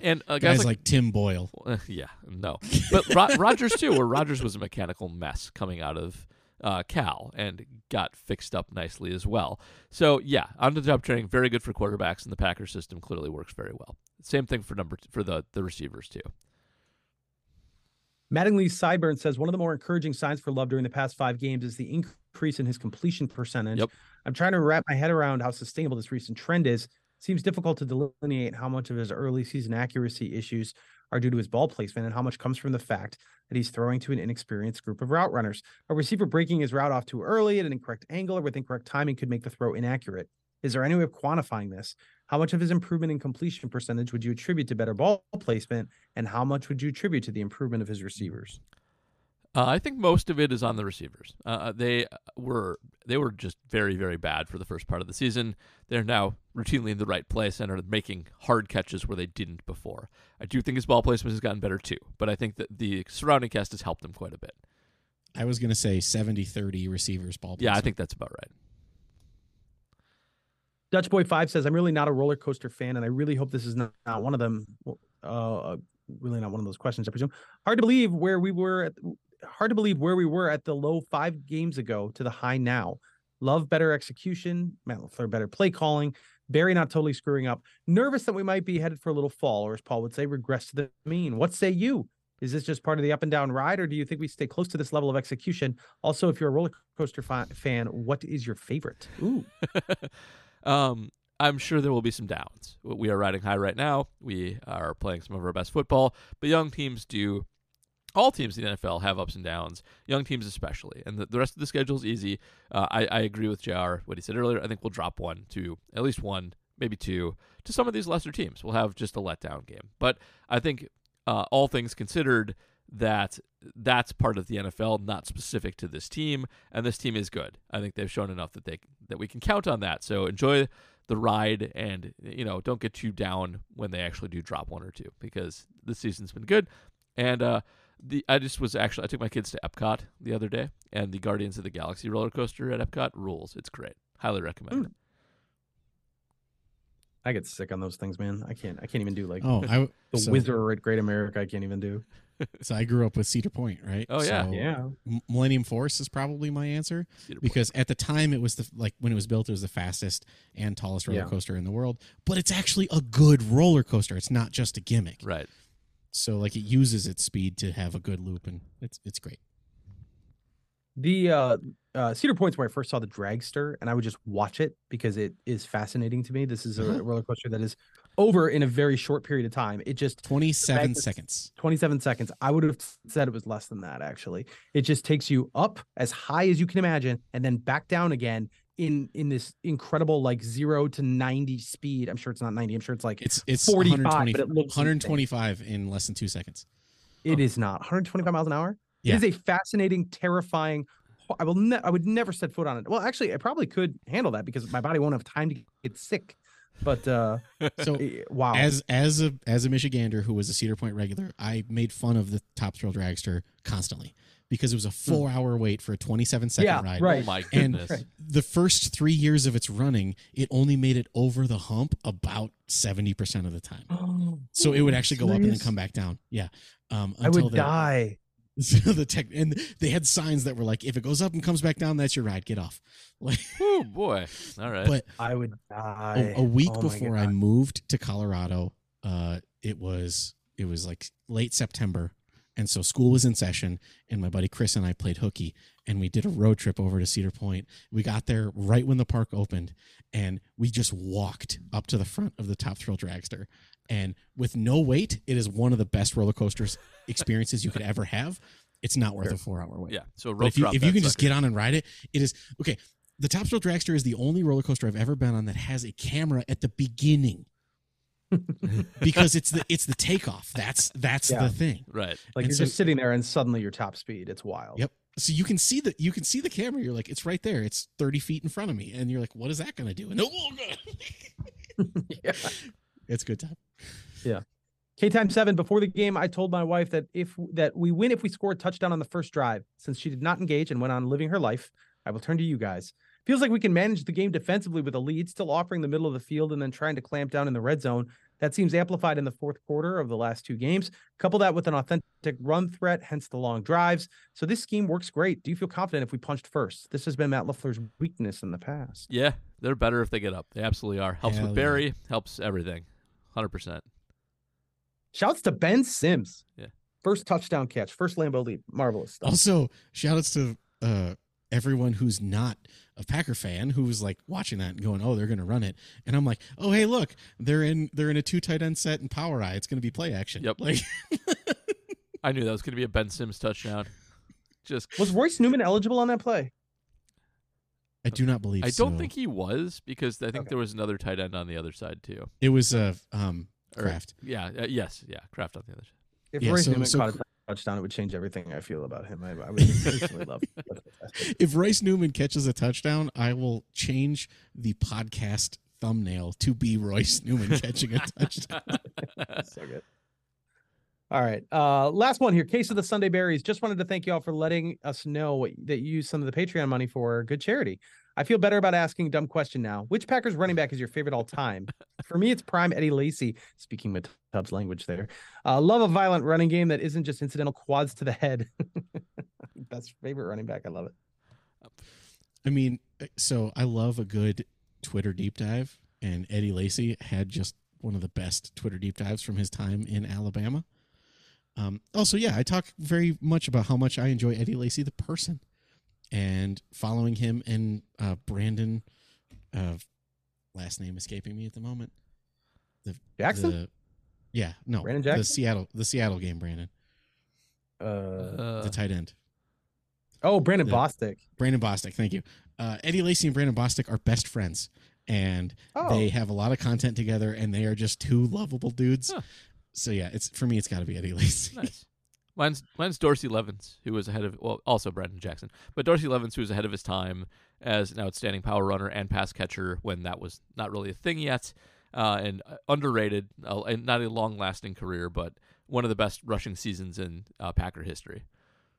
[SPEAKER 2] And uh,
[SPEAKER 4] Guys,
[SPEAKER 2] guys,
[SPEAKER 4] like, Tim Boyle. [LAUGHS]
[SPEAKER 2] yeah, no. But Ro- Rodgers too, where Rodgers was a mechanical mess coming out of uh, Cal and got fixed up nicely as well. So yeah, on the job training, very good for quarterbacks, and the Packer system clearly works very well. Same thing for number for the the receivers too.
[SPEAKER 3] Mattingly Sideburn says one of the more encouraging signs for Love during the past five games is the increase in his completion percentage.
[SPEAKER 2] Yep.
[SPEAKER 3] I'm trying to wrap my head around how sustainable this recent trend is. Seems difficult to delineate how much of his early season accuracy issues are due to his ball placement and how much comes from the fact that he's throwing to an inexperienced group of route runners. A receiver breaking his route off too early at an incorrect angle or with incorrect timing could make the throw inaccurate. Is there any way of quantifying this? How much of his improvement in completion percentage would you attribute to better ball placement, and how much would you attribute to the improvement of his mm. receivers?
[SPEAKER 2] Uh, I think most of it is on the receivers. Uh, they were they were just very very bad for the first part of the season. They're now routinely in the right place and are making hard catches where they didn't before. I do think his ball placement has gotten better too, but I think that the surrounding cast has helped him quite a bit.
[SPEAKER 4] I was gonna say 70-30 receivers ball.
[SPEAKER 2] Yeah, I think that's about right.
[SPEAKER 3] Dutch Boy Five says, "I'm really not a roller coaster fan, and I really hope this is not, not one of them. Uh, really not one of those questions, I presume. Hard to believe where we were. At, hard to believe where we were at the low five games ago to the high now. Love better execution. Matt LaFleur better play calling. Barry not totally screwing up. Nervous that we might be headed for a little fall, or as Paul would say, regress to the mean. What say you? Is this just part of the up and down ride, or do you think we stay close to this level of execution? Also, if you're a roller coaster fan, what is your favorite? Ooh, [LAUGHS]
[SPEAKER 2] um, I'm sure there will be some downs. We are riding high right now. We are playing some of our best football, but young teams do. All teams in the NFL have ups and downs, young teams especially, and the, the rest of the schedule is easy. Uh, I, I agree with JR, what he said earlier. I think we'll drop one to at least one, maybe two, to some of these lesser teams. We'll have just a letdown game. But I think, uh, all things considered, that that's part of the NFL, not specific to this team, and this team is good. I think they've shown enough that they that we can count on that. So enjoy the ride, and you know don't get too down when they actually do drop one or two because this season's been good. And uh, the I just was actually I took my kids to Epcot the other day, and the Guardians of the Galaxy roller coaster at Epcot rules. It's great. Highly recommend it. Hmm.
[SPEAKER 3] I get sick on those things, man. I can't. I can't even do like
[SPEAKER 4] Oh, I [LAUGHS]
[SPEAKER 3] the
[SPEAKER 4] so,
[SPEAKER 3] Wizard at Great America. I can't even do.
[SPEAKER 4] so I grew up with Cedar Point, right?
[SPEAKER 2] Oh, yeah.
[SPEAKER 4] So
[SPEAKER 3] Yeah.
[SPEAKER 4] Millennium Force is probably my answer
[SPEAKER 2] Cedar Point.
[SPEAKER 4] because at the time it was the like when it was built, it was the fastest and tallest roller
[SPEAKER 3] Yeah.
[SPEAKER 4] coaster in the world. But it's actually a good roller coaster. It's not just a gimmick.
[SPEAKER 2] right.
[SPEAKER 4] So like it uses its speed to have a good loop, and it's it's great.
[SPEAKER 3] The uh, uh, Cedar Point's where I first saw the Dragster, and I would just watch it because it is fascinating to me. This is a
[SPEAKER 4] Uh-huh.
[SPEAKER 3] roller coaster that is over in a very short period of time. It just
[SPEAKER 4] Twenty seven
[SPEAKER 3] magnets-
[SPEAKER 4] seconds.
[SPEAKER 3] 27 seconds. I would have said it was less than that, actually. It just takes you up as high as you can imagine and then back down again in in this incredible like zero to 90 speed. I'm sure it's not 90. I'm sure it's like
[SPEAKER 4] It's it's
[SPEAKER 3] 45,
[SPEAKER 4] 120
[SPEAKER 3] but it looks insane.
[SPEAKER 4] 125 in less than two seconds.
[SPEAKER 3] it is not 125 miles an hour.
[SPEAKER 4] Yeah.
[SPEAKER 3] It is a fascinating, terrifying. I will. Ne- I would never set foot on it. Well, actually, I probably could handle that because my body won't have time to get sick. But uh, [LAUGHS]
[SPEAKER 4] So
[SPEAKER 3] eh, wow,
[SPEAKER 4] as as a as a Michigander who was a Cedar Point regular, I made fun of the Top Thrill Dragster constantly because it was a four hour wait for a 27 second
[SPEAKER 3] Hmm. Yeah,
[SPEAKER 4] ride.
[SPEAKER 3] right.
[SPEAKER 2] Oh my
[SPEAKER 4] And-
[SPEAKER 2] goodness.
[SPEAKER 3] Right.
[SPEAKER 4] The first three years of its running, it only made it over the hump about 70% of the time. Oh, [GASPS] So it would actually go up and then come back down. Yeah. Um,
[SPEAKER 3] I
[SPEAKER 4] until
[SPEAKER 3] would
[SPEAKER 4] the,
[SPEAKER 3] die. [LAUGHS]
[SPEAKER 4] So the tech and they had signs that were like, if it goes up and comes back down, that's your ride. Get off. [LAUGHS] Like,
[SPEAKER 2] Oh boy. All right.
[SPEAKER 4] but
[SPEAKER 3] I would die.
[SPEAKER 4] a, a week
[SPEAKER 3] Oh
[SPEAKER 4] before I moved to Colorado, uh, it was it was like late September, and so school was in session, and my buddy Chris and I played hooky, and we did a road trip over to Cedar Point. We got there right when the park opened, and we just walked up to the front of the Top Thrill Dragster, and with no wait, it is one of the best roller coasters experiences you could ever have. It's not worth
[SPEAKER 3] Sure.
[SPEAKER 4] a four hour wait.
[SPEAKER 2] yeah. So
[SPEAKER 4] if you if you can just get on and ride it, it is okay. The Top Thrill Dragster is the only roller coaster I've ever been on that has a camera at the beginning because it's the it's the takeoff. That's that's
[SPEAKER 3] Yeah.
[SPEAKER 4] the thing.
[SPEAKER 2] Right.
[SPEAKER 3] Like
[SPEAKER 4] And
[SPEAKER 3] you're
[SPEAKER 4] so-
[SPEAKER 3] just sitting there and suddenly you're top speed. It's wild.
[SPEAKER 4] Yep. So you can see the you can see the camera. You're like, it's right there. It's thirty feet in front of me, and you're like, what is that going to do? And oh, oh God. [LAUGHS]
[SPEAKER 3] yeah.
[SPEAKER 4] it's good time. Yeah.
[SPEAKER 3] K time seven. Before the game, I told my wife that if that we win if we score a touchdown on the first drive. Since she did not engage and went on living her life, I will turn to you guys. Feels like we can manage the game defensively with a lead, still offering the middle of the field and then trying to clamp down in the red zone. That seems amplified in the fourth quarter of the last two games. Couple that with an authentic run threat, hence the long drives. So this scheme works great. Do you feel confident if we punched first? This has been Matt LaFleur's weakness in the past.
[SPEAKER 2] Yeah. They're better if they get up. They absolutely are. Helps
[SPEAKER 4] Hell
[SPEAKER 2] with
[SPEAKER 4] yeah.
[SPEAKER 2] Barry. Helps everything. Hundred percent.
[SPEAKER 3] Shouts to Ben Sims.
[SPEAKER 2] Yeah.
[SPEAKER 3] First touchdown catch, first Lambeau leap. Marvelous stuff.
[SPEAKER 4] Also, shout outs to uh, everyone who's not a Packer fan who was like watching that and going, "Oh, they're going to run it," and I'm like, "Oh, hey, look, they're in they're in a two tight end set and power I. It's going to be play action."
[SPEAKER 2] Yep.
[SPEAKER 4] Like, [LAUGHS]
[SPEAKER 2] I knew that was going to be a Ben Sims touchdown. Just
[SPEAKER 3] Was Royce Newman eligible on that play?
[SPEAKER 4] I do not believe.
[SPEAKER 2] I don't
[SPEAKER 4] so.
[SPEAKER 2] think he was because I think
[SPEAKER 3] Okay.
[SPEAKER 2] there was another tight end on the other side too.
[SPEAKER 4] it was uh, um
[SPEAKER 2] Or- Yeah. Uh, yes. Yeah. Kraft on the other side.
[SPEAKER 3] If
[SPEAKER 4] Yeah,
[SPEAKER 3] Royce
[SPEAKER 4] so-
[SPEAKER 3] Newman
[SPEAKER 4] so-
[SPEAKER 3] caught a touchdown, it would change everything I feel about him. I, I would instantly love. [LAUGHS]
[SPEAKER 4] If Royce Newman catches a touchdown, I will change the podcast thumbnail to be Royce Newman [LAUGHS] catching a touchdown. [LAUGHS]
[SPEAKER 3] so good. All right. Uh, last one here. Case of the Sunday Berries. Just wanted to thank you all for letting us know what, that you use some of the Patreon money for good charity. I feel better about asking a dumb question now. Which Packers running back is your favorite all time? For me, it's prime Eddie Lacy. Speaking with Tubbs language there. Uh, love a violent running game that isn't just incidental quads to the head. [LAUGHS] Best favorite running back. I love it.
[SPEAKER 4] I mean, so I love a good Twitter deep dive, and Eddie Lacy had just one of the best Twitter deep dives from his time in Alabama. Um, also, yeah, I talk very much about how much I enjoy Eddie Lacy, the person, and following him and uh, Brandon, uh, last name escaping me at the moment. The,
[SPEAKER 3] Jackson?
[SPEAKER 4] the- yeah, no,
[SPEAKER 3] Brandon
[SPEAKER 4] the Seattle, the Seattle game, Brandon,
[SPEAKER 3] Uh,
[SPEAKER 2] Uh,
[SPEAKER 4] the tight end.
[SPEAKER 3] oh, Brandon
[SPEAKER 4] the-
[SPEAKER 3] Bostick.
[SPEAKER 4] Brandon Bostick, thank you. Uh, Eddie Lacy and Brandon Bostick are best friends, and
[SPEAKER 3] Oh,
[SPEAKER 4] they have a lot of content together, and they are just two lovable dudes.
[SPEAKER 2] Huh.
[SPEAKER 4] So yeah, it's for me, it's got to be Eddie Lacy.
[SPEAKER 2] nice. Mine's mine's Dorsey Levens, who was ahead of well, also Brandon Jackson, but Dorsey Levens, who was ahead of his time as an outstanding power runner and pass catcher when that was not really a thing yet, uh, and uh, underrated, uh, and not a long lasting career, but one of the best rushing seasons in uh, Packer history,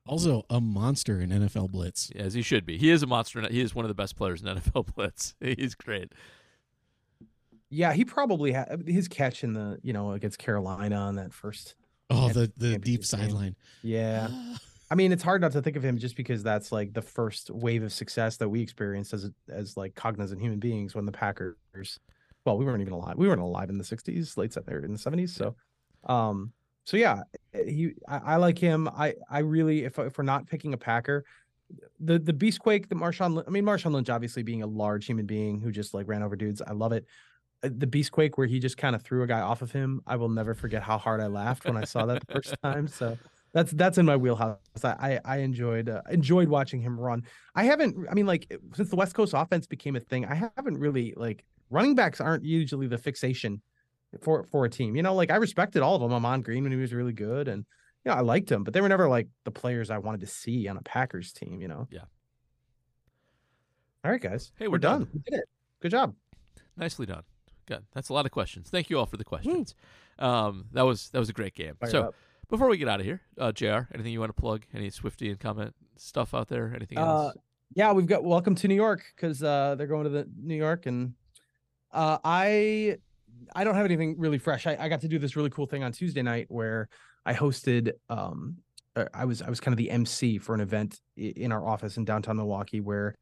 [SPEAKER 4] Also, a monster in NFL Blitz.
[SPEAKER 2] as he should be. He is a monster. He is one of the best players in [LAUGHS] NFL Blitz. [LAUGHS] He's great.
[SPEAKER 3] yeah, he probably had his catch in the you know against Carolina on that first.
[SPEAKER 4] Oh, the the deep sideline.
[SPEAKER 3] Yeah, [SIGHS] I mean it's hard not to think of him just because that's like the first wave of success that we experienced as as like cognizant human beings when the Packers. Well, we weren't even alive. We weren't alive in the '60s, late '70s, in the '70s. So, um, so yeah, he. I, I like him. I I really, if if we're not picking a Packer, the the Beastquake, the Marshawn. I mean, Marshawn Lynch, obviously being a large human being who just like ran over dudes. I love it. Uh, The Beastquake, where he just kind of threw a guy off of him. I will never forget how hard I laughed when I saw that the first time. So that's that's in my wheelhouse. I I, enjoyed uh, enjoyed watching him run. I haven't. I mean, like since the West Coast offense became a thing, I haven't really like running backs aren't usually the fixation for for a team. You know, like I respected all of them. Ahman Green when he was really good, and you know I liked him, but they were never like the players I wanted to see on a Packers team. You know.
[SPEAKER 2] Yeah.
[SPEAKER 3] All right, guys.
[SPEAKER 2] Hey, we're done.
[SPEAKER 3] We did it. Good job.
[SPEAKER 2] Nicely done. Good. That's a lot of questions. Thank you all for the questions. Um, that was that was a great game.
[SPEAKER 3] Fire
[SPEAKER 2] so
[SPEAKER 3] up.
[SPEAKER 2] before we get out of here, uh, Jr. Anything you want to plug? Any Swifty and comment stuff out there? Anything
[SPEAKER 3] Uh,
[SPEAKER 2] else?
[SPEAKER 3] yeah, we've got welcome to New York because uh, they're going to the New York, and uh, I I don't have anything really fresh. I, I got to do this really cool thing on Tuesday night where I hosted. Um, uh, I was I was kind of the MC for an event in our office in downtown Milwaukee where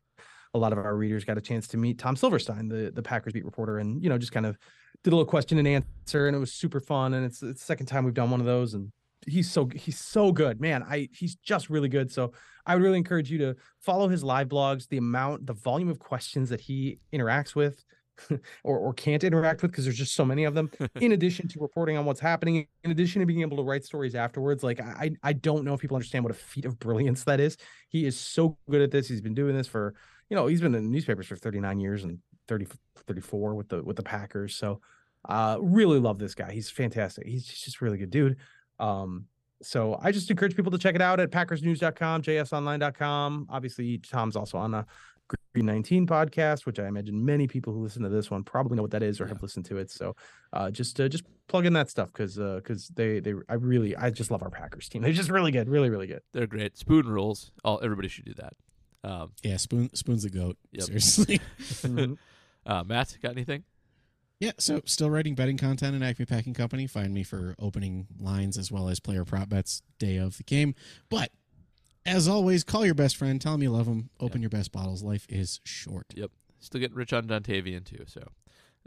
[SPEAKER 3] a lot of our readers got a chance to meet Tom Silverstein, the the Packers beat reporter, and you know just kind of did a little question and answer, and it was super fun. And it's, it's the second time we've done one of those, and he's so he's so good, man. I he's just really good. So I would really encourage you to follow his live blogs. The amount, the volume of questions that he interacts with. [LAUGHS] or, or can't interact with because there's just so many of them [LAUGHS] in addition to reporting on what's happening in addition to being able to write stories afterwards like i i don't know if people understand what a feat of brilliance that is he is so good at this he's been doing this for you know he's been in newspapers for 39 years and 30 34 with the with the packers so uh really love this guy he's fantastic he's just a really good dude um so i just encourage people to check it out at packersnews.com jsonline.com obviously tom's also on the green 19 podcast which i imagine many people who listen to this one probably know what that is or
[SPEAKER 2] Yeah.
[SPEAKER 3] have listened to it so uh just uh, just plug in that stuff because uh because they they i really i just love our packers team they're just really good really really good
[SPEAKER 2] They're great. Spoon rules. All everybody should do that. Um,
[SPEAKER 4] Yeah, spoon spoon's a goat.
[SPEAKER 2] Yep.
[SPEAKER 4] Seriously. [LAUGHS]
[SPEAKER 2] Uh, Matt, got anything?
[SPEAKER 4] Yeah, so still writing betting content at Acme Packing Company. Find me for opening lines as well as player prop bets day of the game. But as always, call your best friend, tell him you love him, open your best bottles. Life is short. Yep.
[SPEAKER 2] Still getting rich on Dontayvion too. So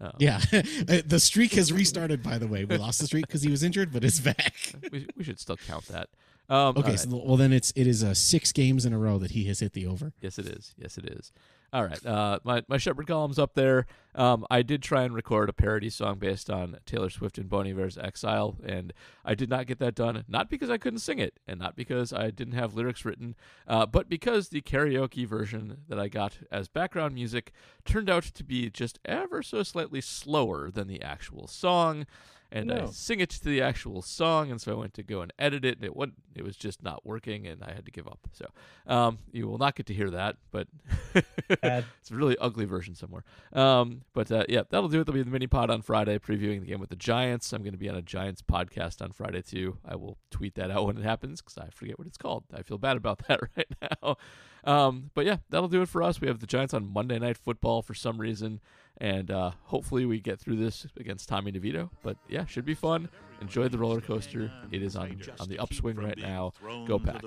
[SPEAKER 2] um,
[SPEAKER 4] Yeah, [LAUGHS] Uh, the streak has restarted. By the way, we lost the streak because he was injured, but it's back. [LAUGHS]
[SPEAKER 2] we, we should still count that. Um,
[SPEAKER 4] Okay,
[SPEAKER 2] all
[SPEAKER 4] so well then it's it is uh, six games in a row that he has hit the over.
[SPEAKER 2] Yes, it is. Yes, it is. All right. Uh, my my Shepherd column's up there. Um, I did try and record a parody song based on Taylor Swift and Bon Iver's "Exile," and I did not get that done. Not because I couldn't sing it, and not because I didn't have lyrics written, uh, but because the karaoke version that I got as background music turned out to be just ever so slightly slower than the actual song. And I
[SPEAKER 3] No.
[SPEAKER 2] sing it to the actual song, and so I went to go and edit it, and it went, it was just not working, and I had to give up. So um, you will not get to hear that, but [LAUGHS] it's a really ugly version somewhere. Um, but uh, yeah, that'll do it. There'll be the mini pod on Friday previewing the game with the Giants. I'm going to be on a Giants podcast on Friday too. I will tweet that out when it happens because I forget what it's called. I feel bad about [LAUGHS] that right now. Um, but yeah, that'll do it for us. We have the Giants on Monday Night Football for some reason, and uh, hopefully we get through this against Tommy DeVito. But yeah, should be fun. Enjoy the roller coaster. It is on on the upswing right now. Go Pack.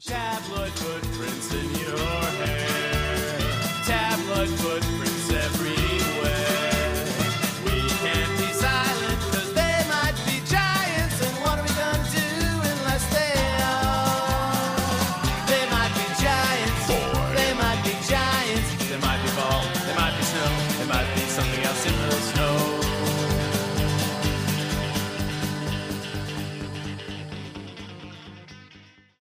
[SPEAKER 5] Tabloid footprints in your hair.
[SPEAKER 1] tabloid footprints.